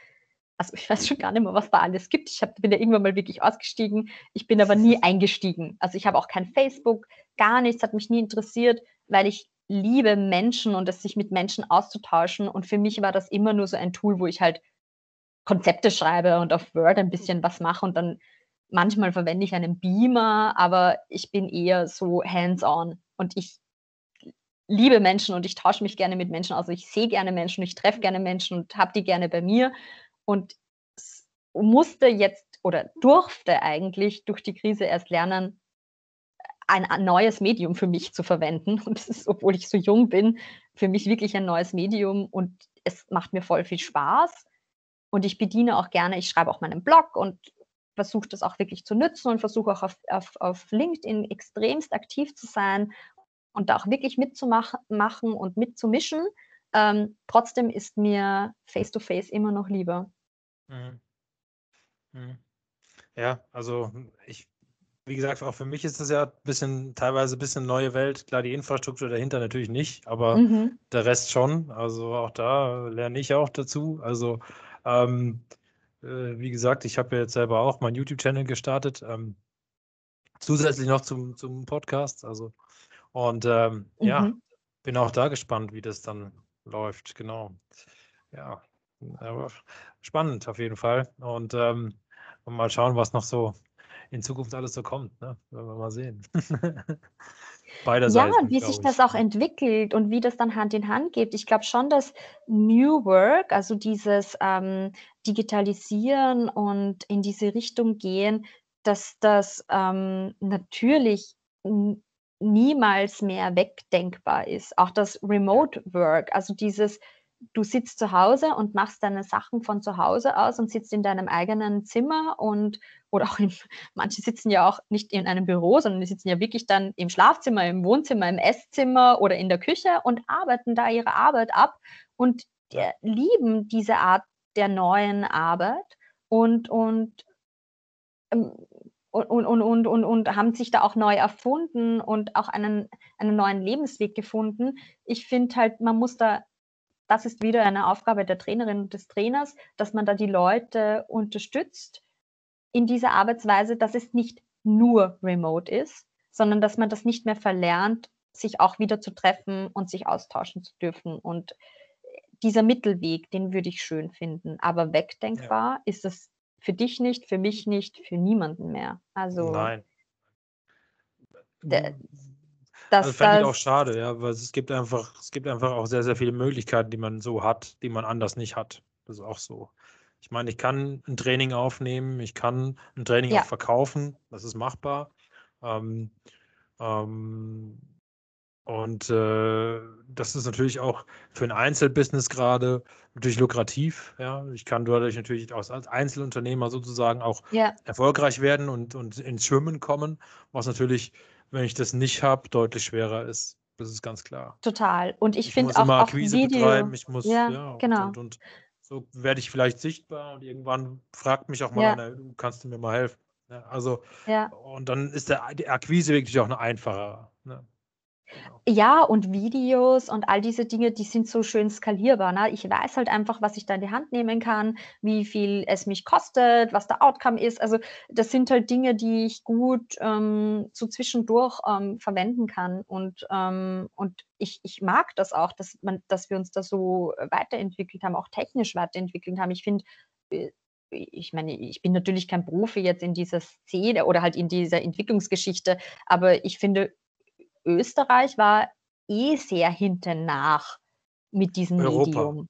S2: also ich weiß schon gar nicht mehr, was da alles gibt. Ich hab, bin ja irgendwann mal wirklich ausgestiegen. Ich bin aber nie eingestiegen. Also ich habe auch kein Facebook, gar nichts, hat mich nie interessiert, weil ich liebe Menschen und es sich mit Menschen auszutauschen. Und für mich war das immer nur so ein Tool, wo ich halt Konzepte schreibe und auf Word ein bisschen was mache und dann manchmal verwende ich einen Beamer, aber ich bin eher so hands-on und ich liebe Menschen und ich tausche mich gerne mit Menschen. Also ich sehe gerne Menschen, ich treffe gerne Menschen und habe die gerne bei mir und musste jetzt oder durfte eigentlich durch die Krise erst lernen, ein, neues Medium für mich zu verwenden. Und es ist, obwohl ich so jung bin, für mich wirklich ein neues Medium und es macht mir voll viel Spaß. Und ich bediene auch gerne, ich schreibe auch meinen Blog und versuche das auch wirklich zu nutzen und versuche auch auf, auf, auf LinkedIn extremst aktiv zu sein und da auch wirklich mitzumachen und mitzumischen. Ähm, trotzdem ist mir Face-to-Face -face immer noch lieber. Mhm.
S1: Mhm. Ja, also ich, wie gesagt, auch für mich ist das ja ein bisschen, teilweise ein bisschen neue Welt. Klar, die Infrastruktur dahinter natürlich nicht, aber mhm. der Rest schon. Also auch da lerne ich auch dazu. Also ähm, äh, wie gesagt, ich habe ja jetzt selber auch meinen YouTube-Channel gestartet. Ähm, zusätzlich noch zum, zum Podcast. Also und ähm, ja, mhm. bin auch da gespannt, wie das dann läuft. Genau. Ja, aber spannend auf jeden Fall. Und, ähm, und mal schauen, was noch so in Zukunft alles so kommt. Ne? Werden wir mal sehen.
S2: Beiderseits. Ja, wie sich das auch entwickelt und wie das dann Hand in Hand geht. Ich glaube schon, dass New Work, also dieses ähm, Digitalisieren und in diese Richtung gehen, dass das ähm, natürlich niemals mehr wegdenkbar ist. Auch das Remote Work, also dieses du sitzt zu Hause und machst deine Sachen von zu Hause aus und sitzt in deinem eigenen Zimmer und oder auch in, manche sitzen ja auch nicht in einem Büro, sondern die sitzen ja wirklich dann im Schlafzimmer, im Wohnzimmer, im Esszimmer oder in der Küche und arbeiten da ihre Arbeit ab und lieben diese Art der neuen Arbeit und, und ähm, und, und, und, und, und haben sich da auch neu erfunden und auch einen, einen neuen Lebensweg gefunden. Ich finde halt, man muss da das ist wieder eine Aufgabe der Trainerin und des Trainers, dass man da die Leute unterstützt in dieser Arbeitsweise, dass es nicht nur remote ist, sondern dass man das nicht mehr verlernt, sich auch wieder zu treffen und sich austauschen zu dürfen. Und dieser Mittelweg, den würde ich schön finden. Aber wegdenkbar ja. ist es für dich nicht, für mich nicht, für niemanden mehr. Also
S1: Nein. Das, also fände ich auch schade, ja, weil es gibt einfach, es gibt einfach auch sehr, sehr viele Möglichkeiten, die man so hat, die man anders nicht hat. Das ist auch so. Ich meine, ich kann ein Training aufnehmen, ich kann ein Training ja. auch verkaufen, das ist machbar. Ähm, ähm, und äh, das ist natürlich auch für ein Einzelbusiness gerade natürlich lukrativ. Ja, ich kann dadurch natürlich als Einzelunternehmer sozusagen auch ja. erfolgreich werden und, und ins Schwimmen kommen, was natürlich wenn ich das nicht habe, deutlich schwerer ist. Das ist ganz klar.
S2: Total. Und ich, ich finde auch immer Akquise Video. betreiben.
S1: Ich muss, ja, ja genau. Und, und, so werde ich vielleicht sichtbar und irgendwann fragt mich auch mal ja. einer, du kannst du mir mal helfen. Ja, also, ja. und dann ist der, die Akquise wirklich auch eine einfache.
S2: Genau. Ja, und Videos und all diese Dinge, die sind so schön skalierbar. Ne? Ich weiß halt einfach, was ich da in die Hand nehmen kann, wie viel es mich kostet, was der Outcome ist. Also das sind halt Dinge, die ich gut ähm, so zwischendurch ähm, verwenden kann. Und, ähm, und ich, ich mag das auch, dass, man, dass wir uns da so weiterentwickelt haben, auch technisch weiterentwickelt haben. Ich finde, äh, ich meine, ich bin natürlich kein Profi jetzt in dieser Szene oder halt in dieser Entwicklungsgeschichte, aber ich finde, Österreich war eh sehr hinten nach mit diesem Europa. Medium.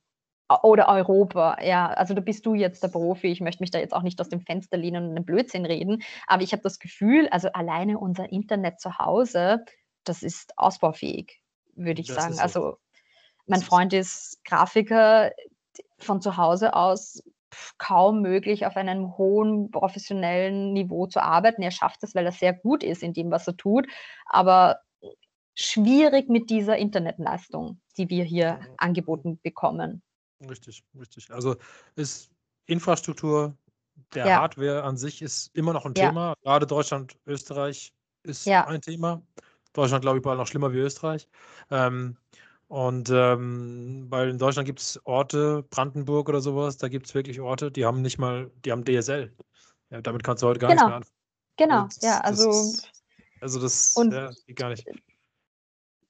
S2: Oder Europa, ja. Also da bist du jetzt der Profi. Ich möchte mich da jetzt auch nicht aus dem Fenster lehnen und einen Blödsinn reden. Aber ich habe das Gefühl, also alleine unser Internet zu Hause, das ist ausbaufähig, würde ich das sagen. So. Also mein Freund ist Grafiker von zu Hause aus kaum möglich, auf einem hohen professionellen Niveau zu arbeiten. Er schafft es, weil er sehr gut ist in dem, was er tut. Aber schwierig mit dieser Internetleistung, die wir hier mhm. angeboten bekommen.
S1: Richtig, richtig. Also ist Infrastruktur der ja. Hardware an sich ist immer noch ein ja. Thema. Gerade Deutschland, Österreich ist ja. ein Thema. Deutschland, glaube ich, bald noch schlimmer wie Österreich. Ähm, und ähm, weil in Deutschland gibt es Orte, Brandenburg oder sowas, da gibt es wirklich Orte, die haben nicht mal, die haben DSL. Ja, damit kannst du heute gar
S2: genau.
S1: nichts mehr anfangen.
S2: Genau, das, ja, also.
S1: Das, also das und, ja, geht gar nicht.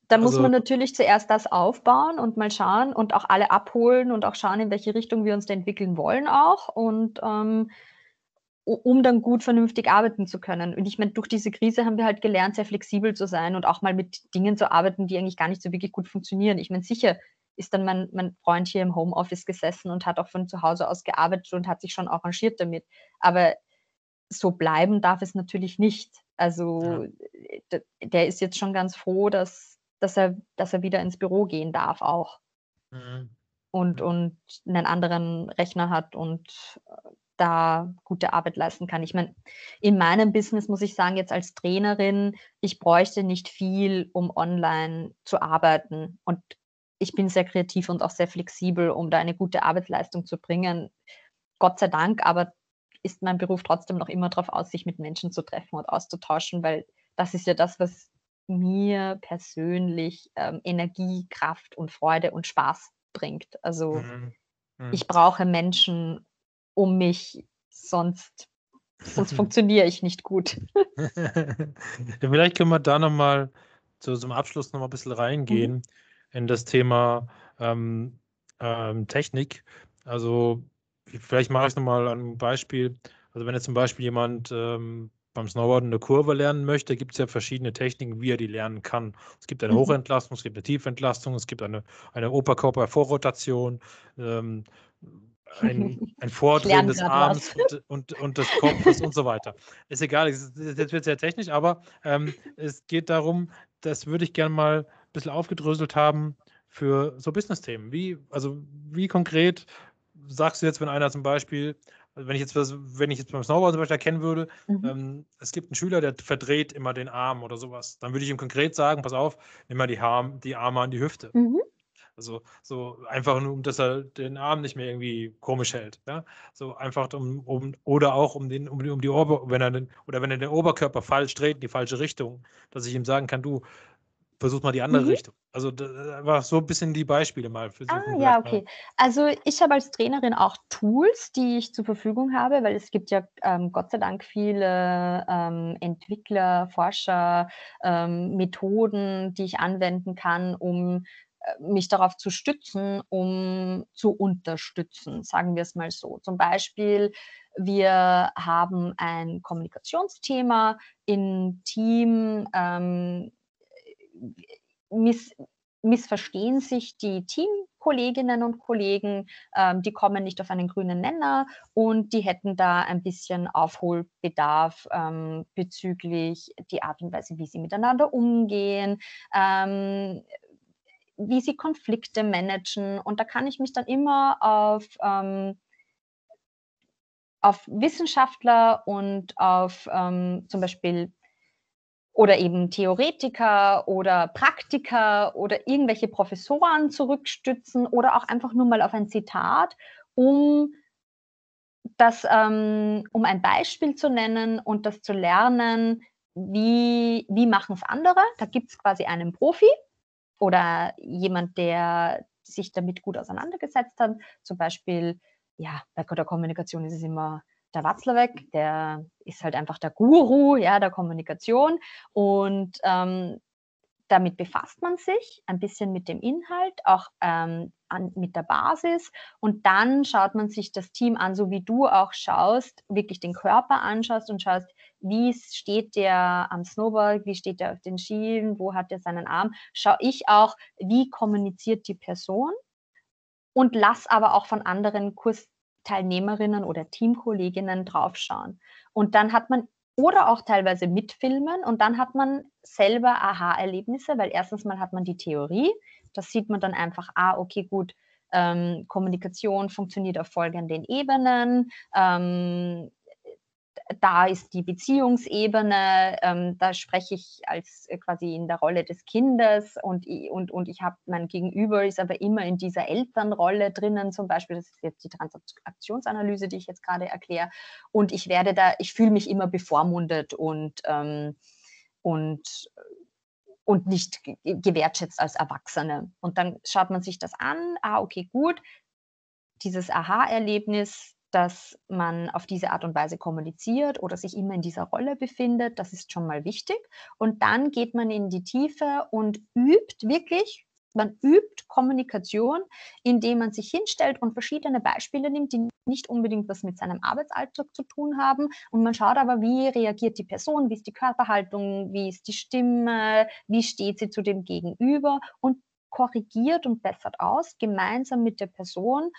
S2: Da muss also, man natürlich zuerst das aufbauen und mal schauen und auch alle abholen und auch schauen, in welche Richtung wir uns da entwickeln wollen auch und ähm, um dann gut vernünftig arbeiten zu können. Und ich meine, durch diese Krise haben wir halt gelernt, sehr flexibel zu sein und auch mal mit Dingen zu arbeiten, die eigentlich gar nicht so wirklich gut funktionieren. Ich meine, sicher ist dann mein, mein Freund hier im Homeoffice gesessen und hat auch von zu Hause aus gearbeitet und hat sich schon arrangiert damit. Aber so bleiben darf es natürlich nicht. Also ja. der ist jetzt schon ganz froh, dass dass er, dass er wieder ins Büro gehen darf auch. Mhm. Und, und einen anderen Rechner hat und äh, da gute Arbeit leisten kann. Ich meine, in meinem Business muss ich sagen, jetzt als Trainerin, ich bräuchte nicht viel, um online zu arbeiten. Und ich bin sehr kreativ und auch sehr flexibel, um da eine gute Arbeitsleistung zu bringen. Gott sei Dank, aber ist mein Beruf trotzdem noch immer darauf aus, sich mit Menschen zu treffen und auszutauschen, weil das ist ja das, was mir persönlich ähm, Energie, Kraft und Freude und Spaß bringt. Also mhm. Mhm. ich brauche Menschen um mich, sonst, sonst funktioniere ich nicht gut.
S1: Vielleicht können wir da nochmal so zum Abschluss nochmal ein bisschen reingehen mhm. in das Thema ähm, ähm, Technik. Also vielleicht mache ich es nochmal an einem Beispiel. Also wenn jetzt zum Beispiel jemand ähm, beim Snowboarden eine Kurve lernen möchte, gibt es ja verschiedene Techniken, wie er die lernen kann. Es gibt eine mhm. Hochentlastung, es gibt eine Tiefentlastung, es gibt eine, eine Oberkörpervorrotation, ähm, ein, ein Vordrehen des Arms und, und, und, des Kopfes und so weiter. Ist egal, jetzt wird es sehr technisch, aber ähm, es geht darum, das würde ich gerne mal ein bisschen aufgedröselt haben für so Business-Themen. Wie, also wie konkret sagst du jetzt, wenn einer zum Beispiel also wenn ich jetzt wenn ich jetzt beim Snowboard zum Beispiel erkennen würde, mhm. ähm, es gibt einen Schüler, der verdreht immer den Arm oder sowas, dann würde ich ihm konkret sagen, pass auf, nimm mal die, Arm, die Arme an die Hüfte. Mhm. Also so einfach nur, dass er den Arm nicht mehr irgendwie komisch hält. Ja? So einfach um, um oder auch um den, um die, um die Ober, wenn er den, oder wenn er den Oberkörper falsch dreht in die falsche Richtung, dass ich ihm sagen kann, du, versuch mal die andere mhm. Richtung. Also war so ein bisschen die Beispiele mal für
S2: Ah, ja, okay. Also ich habe als Trainerin auch Tools, die ich zur Verfügung habe, weil es gibt ja ähm, Gott sei Dank viele ähm, Entwickler, Forscher, ähm, Methoden, die ich anwenden kann, um äh, mich darauf zu stützen, um zu unterstützen, sagen wir es mal so. Zum Beispiel, wir haben ein Kommunikationsthema im Team, ähm, miss, missverstehen sich die Teamkolleginnen und Kollegen, ähm, die kommen nicht auf einen grünen Nenner und die hätten da ein bisschen Aufholbedarf ähm, bezüglich die Art und Weise, wie sie miteinander umgehen, ähm, wie sie Konflikte managen. Und da kann ich mich dann immer auf ähm, auf Wissenschaftler und auf ähm, zum Beispiel oder eben Theoretiker oder Praktiker oder irgendwelche Professoren zurückstützen oder auch einfach nur mal auf ein Zitat, um das, ähm, um ein Beispiel zu nennen und das zu lernen, wie, wie machen es andere? Da gibt es quasi einen Profi oder jemand, der sich damit gut auseinandergesetzt hat. Zum Beispiel, ja, bei der Kommunikation ist es immer der Watzlawick, der ist halt einfach der Guru ja, der Kommunikation. Und ähm, damit befasst man sich ein bisschen mit dem Inhalt, auch ähm, an, mit der Basis. Und dann schaut man sich das Team an, so wie du auch schaust, wirklich den Körper anschaust und schaust, wie steht der am Snowboard, wie steht der auf den Schienen, wo hat er seinen Arm, schaue ich auch, wie kommuniziert die Person? Und lass aber auch von anderen Kursteilnehmerinnen oder Teamkolleginnen draufschauen. Und dann hat man oder auch teilweise mitfilmen und dann hat man selber Aha-Erlebnisse, weil erstens mal hat man die Theorie, das sieht man dann einfach, ah, okay, gut, ähm, Kommunikation funktioniert auf folgenden Ebenen, ähm, da ist die Beziehungsebene, ähm, da spreche ich als äh, quasi in der Rolle des Kindes und, und, und ich habe mein Gegenüber ist aber immer in dieser Elternrolle drinnen, zum Beispiel, das ist jetzt die Transaktionsanalyse, die ich jetzt gerade erkläre. Und ich werde da, ich fühle mich immer bevormundet und, ähm, und und nicht gewertschätzt als Erwachsene. Und dann schaut man sich das an, ah, okay, gut, dieses Aha-Erlebnis dass man auf diese Art und Weise kommuniziert oder sich immer in dieser Rolle befindet. Das ist schon mal wichtig. Und dann geht man in die Tiefe und übt wirklich, man übt Kommunikation, indem man sich hinstellt und verschiedene Beispiele nimmt, die nicht unbedingt was mit seinem Arbeitsalltag zu tun haben. Und man schaut aber, wie reagiert die Person, wie ist die Körperhaltung, wie ist die Stimme, wie steht sie zu dem Gegenüber und korrigiert und bessert aus, gemeinsam mit der Person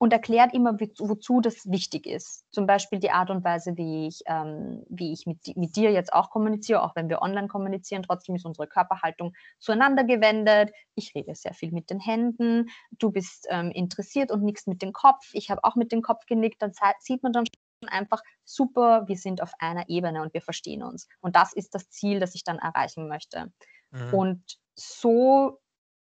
S2: und erklärt immer, wozu das wichtig ist. Zum Beispiel die Art und Weise, wie ich, ähm, wie ich mit, mit dir jetzt auch kommuniziere, auch wenn wir online kommunizieren. Trotzdem ist unsere Körperhaltung zueinander gewendet. Ich rede sehr viel mit den Händen. Du bist ähm, interessiert und nichts mit dem Kopf. Ich habe auch mit dem Kopf genickt. Dann sieht man dann schon einfach super, wir sind auf einer Ebene und wir verstehen uns. Und das ist das Ziel, das ich dann erreichen möchte. Mhm. Und so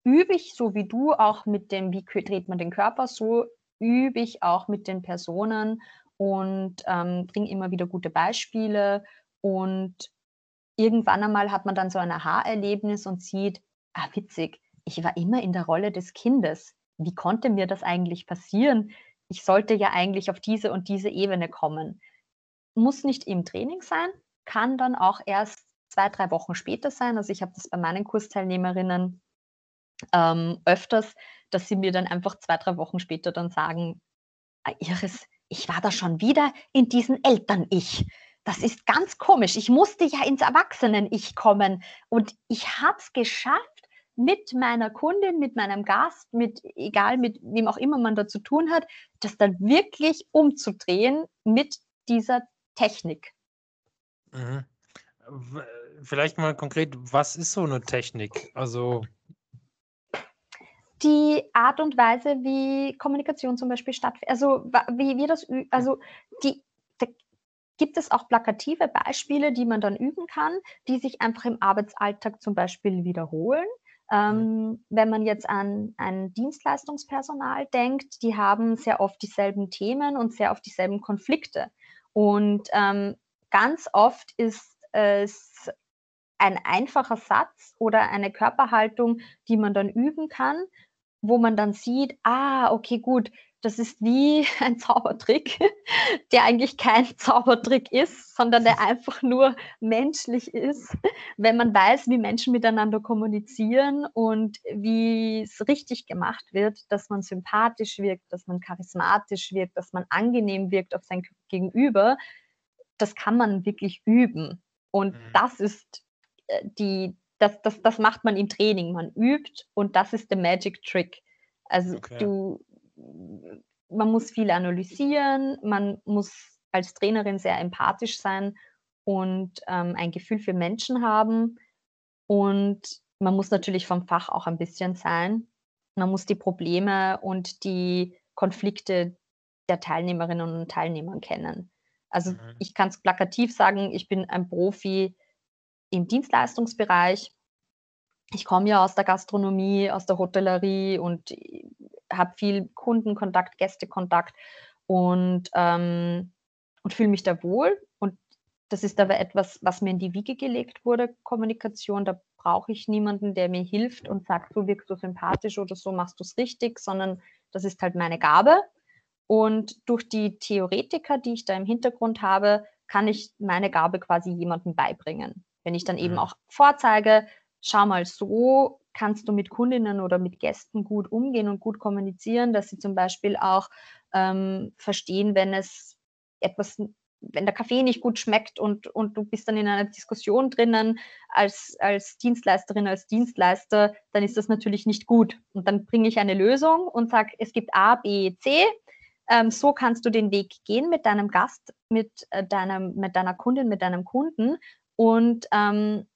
S2: übe ich, so wie du auch mit dem, wie dreht man den Körper, so übe ich auch mit den Personen und ähm, bringe immer wieder gute Beispiele. Und irgendwann einmal hat man dann so ein Aha-Erlebnis und sieht, ah, witzig, ich war immer in der Rolle des Kindes. Wie konnte mir das eigentlich passieren? Ich sollte ja eigentlich auf diese und diese Ebene kommen. Muss nicht im Training sein, kann dann auch erst zwei, drei Wochen später sein. Also ich habe das bei meinen Kursteilnehmerinnen ähm, öfters, dass sie mir dann einfach zwei, drei Wochen später dann sagen, ah, Iris, ich war da schon wieder in diesem Eltern-Ich. Das ist ganz komisch. Ich musste ja ins Erwachsenen-Ich kommen und ich habe es geschafft, mit meiner Kundin, mit meinem Gast, mit egal mit wem auch immer man da zu tun hat, das dann wirklich umzudrehen mit dieser Technik.
S1: Mhm. Vielleicht mal konkret, was ist so eine Technik? Also
S2: die Art und Weise, wie Kommunikation zum Beispiel stattfindet. Also wie wir das, also die, da gibt es auch plakative Beispiele, die man dann üben kann, die sich einfach im Arbeitsalltag zum Beispiel wiederholen. Ähm, wenn man jetzt an ein Dienstleistungspersonal denkt, die haben sehr oft dieselben Themen und sehr oft dieselben Konflikte. Und ähm, ganz oft ist es ein einfacher Satz oder eine Körperhaltung, die man dann üben kann, wo man dann sieht, ah, okay, gut, das ist wie ein Zaubertrick, der eigentlich kein Zaubertrick ist, sondern der einfach nur menschlich ist, wenn man weiß, wie Menschen miteinander kommunizieren und wie es richtig gemacht wird, dass man sympathisch wirkt, dass man charismatisch wirkt, dass man angenehm wirkt auf sein Gegenüber. Das kann man wirklich üben. Und mhm. das ist äh, die, das, das, das macht man im Training. Man übt und das ist der Magic Trick. Also okay. du, man muss viel analysieren, man muss als Trainerin sehr empathisch sein und ähm, ein Gefühl für Menschen haben. Und man muss natürlich vom Fach auch ein bisschen sein. Man muss die Probleme und die Konflikte der Teilnehmerinnen und Teilnehmer kennen. Also mhm. ich kann es plakativ sagen, ich bin ein Profi im Dienstleistungsbereich. Ich komme ja aus der Gastronomie, aus der Hotellerie und habe viel Kundenkontakt, Gästekontakt und, ähm, und fühle mich da wohl. Und Das ist aber etwas, was mir in die Wiege gelegt wurde, Kommunikation. Da brauche ich niemanden, der mir hilft und sagt, so wirkst du sympathisch oder so machst du es richtig, sondern das ist halt meine Gabe. Und durch die Theoretiker, die ich da im Hintergrund habe, kann ich meine Gabe quasi jemandem beibringen. Wenn ich dann eben mhm. auch vorzeige, schau mal, so kannst du mit Kundinnen oder mit Gästen gut umgehen und gut kommunizieren, dass sie zum Beispiel auch ähm, verstehen, wenn es etwas, wenn der Kaffee nicht gut schmeckt und, und du bist dann in einer Diskussion drinnen als, als Dienstleisterin, als Dienstleister, dann ist das natürlich nicht gut. Und dann bringe ich eine Lösung und sage, es gibt A, B, C. Ähm, so kannst du den Weg gehen mit deinem Gast, mit, äh, deinem, mit deiner Kundin, mit deinem Kunden. Und ähm,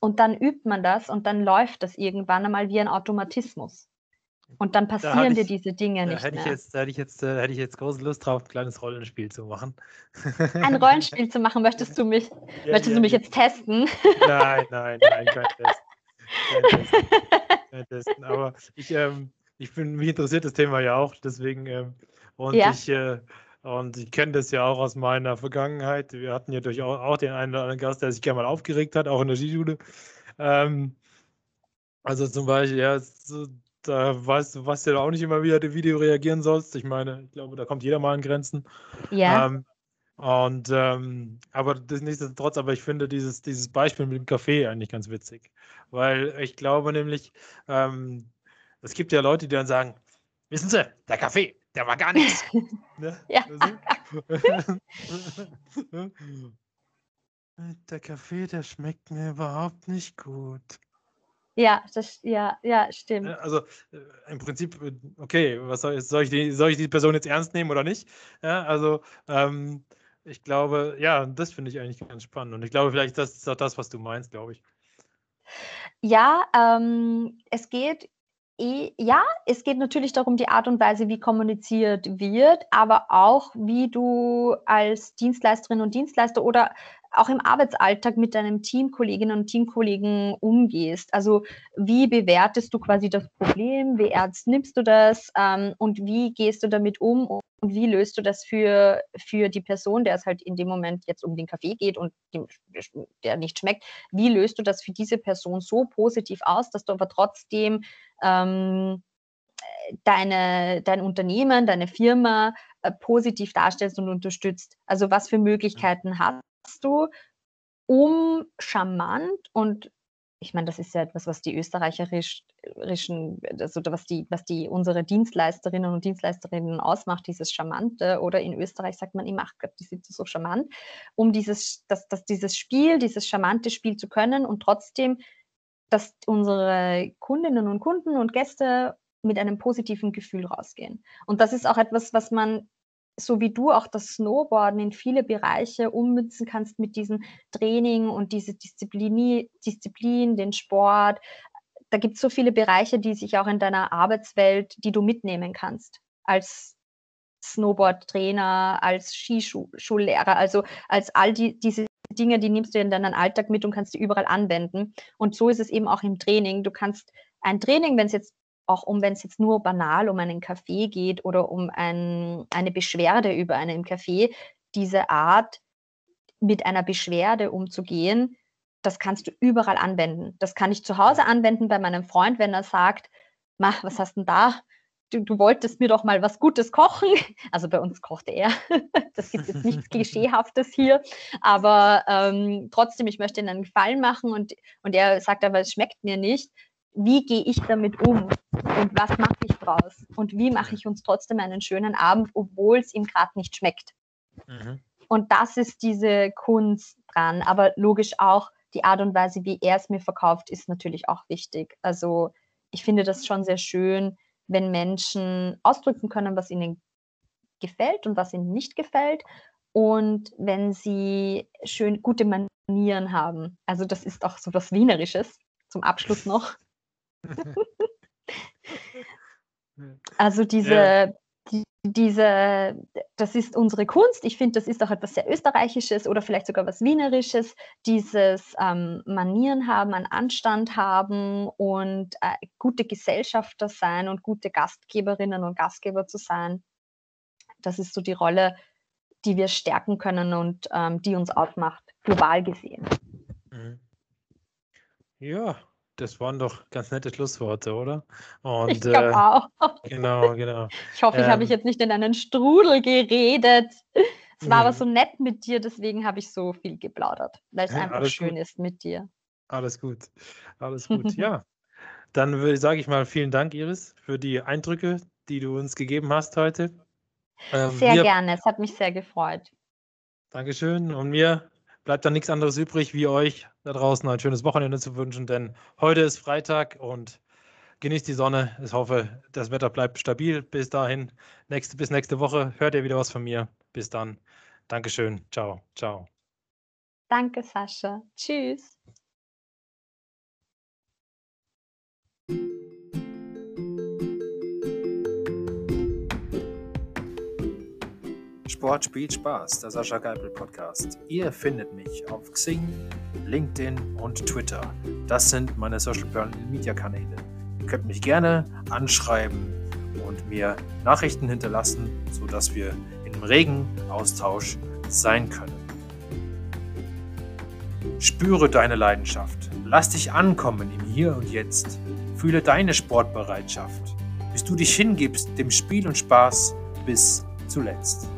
S2: und dann übt man das und dann läuft das irgendwann einmal wie ein Automatismus. Und dann passieren ich, dir diese Dinge nicht
S1: hätte
S2: mehr.
S1: Ich jetzt, da hätte ich, jetzt, äh, hätte ich jetzt große Lust drauf, ein kleines Rollenspiel zu machen.
S2: Ein Rollenspiel zu machen, möchtest du mich, ja, möchtest ja, du mich ja. jetzt testen?
S1: Nein, nein, nein, kein Test. Kein Testen. Kein Testen. Aber ich, ähm, ich bin, mich interessiert das Thema ja auch, deswegen, ähm, und ich, äh, und ich kenne das ja auch aus meiner Vergangenheit. Wir hatten ja durchaus auch den einen oder anderen Gast, der sich gerne mal aufgeregt hat, auch in der Skischule. Ähm, also zum Beispiel, ja, so, da weißt du, was ja auch nicht immer wieder das Video reagieren sollst. Ich meine, ich glaube, da kommt jeder mal an Grenzen.
S2: Ja.
S1: Ähm, und ähm, aber das nichtsdestotrotz, aber ich finde dieses, dieses Beispiel mit dem Kaffee eigentlich ganz witzig. Weil ich glaube nämlich, ähm, es gibt ja Leute, die dann sagen, wissen Sie, der Kaffee, der war gar nichts. ne?
S2: ja.
S1: der Kaffee, der schmeckt mir überhaupt nicht gut.
S2: Ja, das, ja, ja, stimmt.
S1: Also äh, im Prinzip, äh, okay, was soll, soll, ich die, soll ich die Person jetzt ernst nehmen oder nicht? Ja, also ähm, ich glaube, ja, das finde ich eigentlich ganz spannend. Und ich glaube, vielleicht das ist auch das, was du meinst, glaube ich.
S2: Ja, ähm, es geht ja, es geht natürlich darum, die Art und Weise, wie kommuniziert wird, aber auch, wie du als Dienstleisterin und Dienstleister oder auch im Arbeitsalltag mit deinem Teamkolleginnen und Teamkollegen umgehst. Also wie bewertest du quasi das Problem, wie ernst nimmst du das ähm, und wie gehst du damit um und wie löst du das für, für die Person, der es halt in dem Moment jetzt um den Kaffee geht und dem, der nicht schmeckt, wie löst du das für diese Person so positiv aus, dass du aber trotzdem ähm, deine, dein Unternehmen, deine Firma äh, positiv darstellst und unterstützt. Also was für Möglichkeiten hast du, um charmant und ich meine, das ist ja etwas, was die österreicherischen, also was die, was die unsere Dienstleisterinnen und Dienstleisterinnen ausmacht, dieses Charmante. Oder in Österreich sagt man immer, ach die sind so charmant, um dieses, dass, dass dieses Spiel, dieses charmante Spiel zu können und trotzdem, dass unsere Kundinnen und Kunden und Gäste mit einem positiven Gefühl rausgehen. Und das ist auch etwas, was man so wie du auch das Snowboarden in viele Bereiche ummünzen kannst mit diesem Training und diese Disziplin, den Sport. Da gibt es so viele Bereiche, die sich auch in deiner Arbeitswelt, die du mitnehmen kannst als Snowboard-Trainer, als Skischullehrer, also als all die, diese Dinge, die nimmst du in deinen Alltag mit und kannst die überall anwenden. Und so ist es eben auch im Training. Du kannst ein Training, wenn es jetzt auch um, wenn es jetzt nur banal um einen Kaffee geht oder um ein, eine Beschwerde über einen Kaffee, diese Art, mit einer Beschwerde umzugehen, das kannst du überall anwenden. Das kann ich zu Hause anwenden bei meinem Freund, wenn er sagt, mach, was hast denn da? Du, du, wolltest mir doch mal was Gutes kochen. Also bei uns kochte er. Das gibt jetzt nichts Klischeehaftes hier. Aber ähm, trotzdem, ich möchte ihm einen Gefallen machen und, und er sagt aber, es schmeckt mir nicht wie gehe ich damit um und was mache ich draus und wie mache ich uns trotzdem einen schönen Abend, obwohl es ihm gerade nicht schmeckt. Mhm. Und das ist diese Kunst dran, aber logisch auch die Art und Weise, wie er es mir verkauft, ist natürlich auch wichtig. Also ich finde das schon sehr schön, wenn Menschen ausdrücken können, was ihnen gefällt und was ihnen nicht gefällt und wenn sie schön gute Manieren haben. Also das ist auch so was Wienerisches zum Abschluss noch. Also diese, ja. die, diese, das ist unsere Kunst. Ich finde, das ist auch etwas sehr Österreichisches oder vielleicht sogar was Wienerisches, dieses ähm, Manieren haben, einen Anstand haben und äh, gute Gesellschafter sein und gute Gastgeberinnen und Gastgeber zu sein. Das ist so die Rolle, die wir stärken können und ähm, die uns ausmacht, global gesehen.
S1: Mhm. Ja, das waren doch ganz nette Schlussworte, oder?
S2: Und, ich glaube äh, auch.
S1: Genau, genau.
S2: Ich hoffe, ich ähm, habe mich jetzt nicht in einen Strudel geredet. Es war aber so nett mit dir, deswegen habe ich so viel geplaudert, weil es einfach schön gut. ist mit dir.
S1: Alles gut, alles gut. ja, dann sage ich mal vielen Dank, Iris, für die Eindrücke, die du uns gegeben hast heute.
S2: Ähm, sehr mir, gerne, es hat mich sehr gefreut.
S1: Dankeschön. Und mir bleibt dann nichts anderes übrig, wie euch da draußen ein schönes Wochenende zu wünschen, denn heute ist Freitag und genießt die Sonne. Ich hoffe, das Wetter bleibt stabil. Bis dahin, nächste, bis nächste Woche hört ihr wieder was von mir. Bis dann. Dankeschön. Ciao. Ciao.
S2: Danke, Sascha. Tschüss.
S1: Sport spielt Spaß, der Sascha Geipel Podcast. Ihr findet mich auf Xing, LinkedIn und Twitter. Das sind meine Social Media Kanäle. Ihr könnt mich gerne anschreiben und mir Nachrichten hinterlassen, sodass wir im regen Austausch sein können. Spüre deine Leidenschaft. Lass dich ankommen im Hier und Jetzt. Fühle deine Sportbereitschaft, bis du dich hingibst dem Spiel und Spaß bis zuletzt.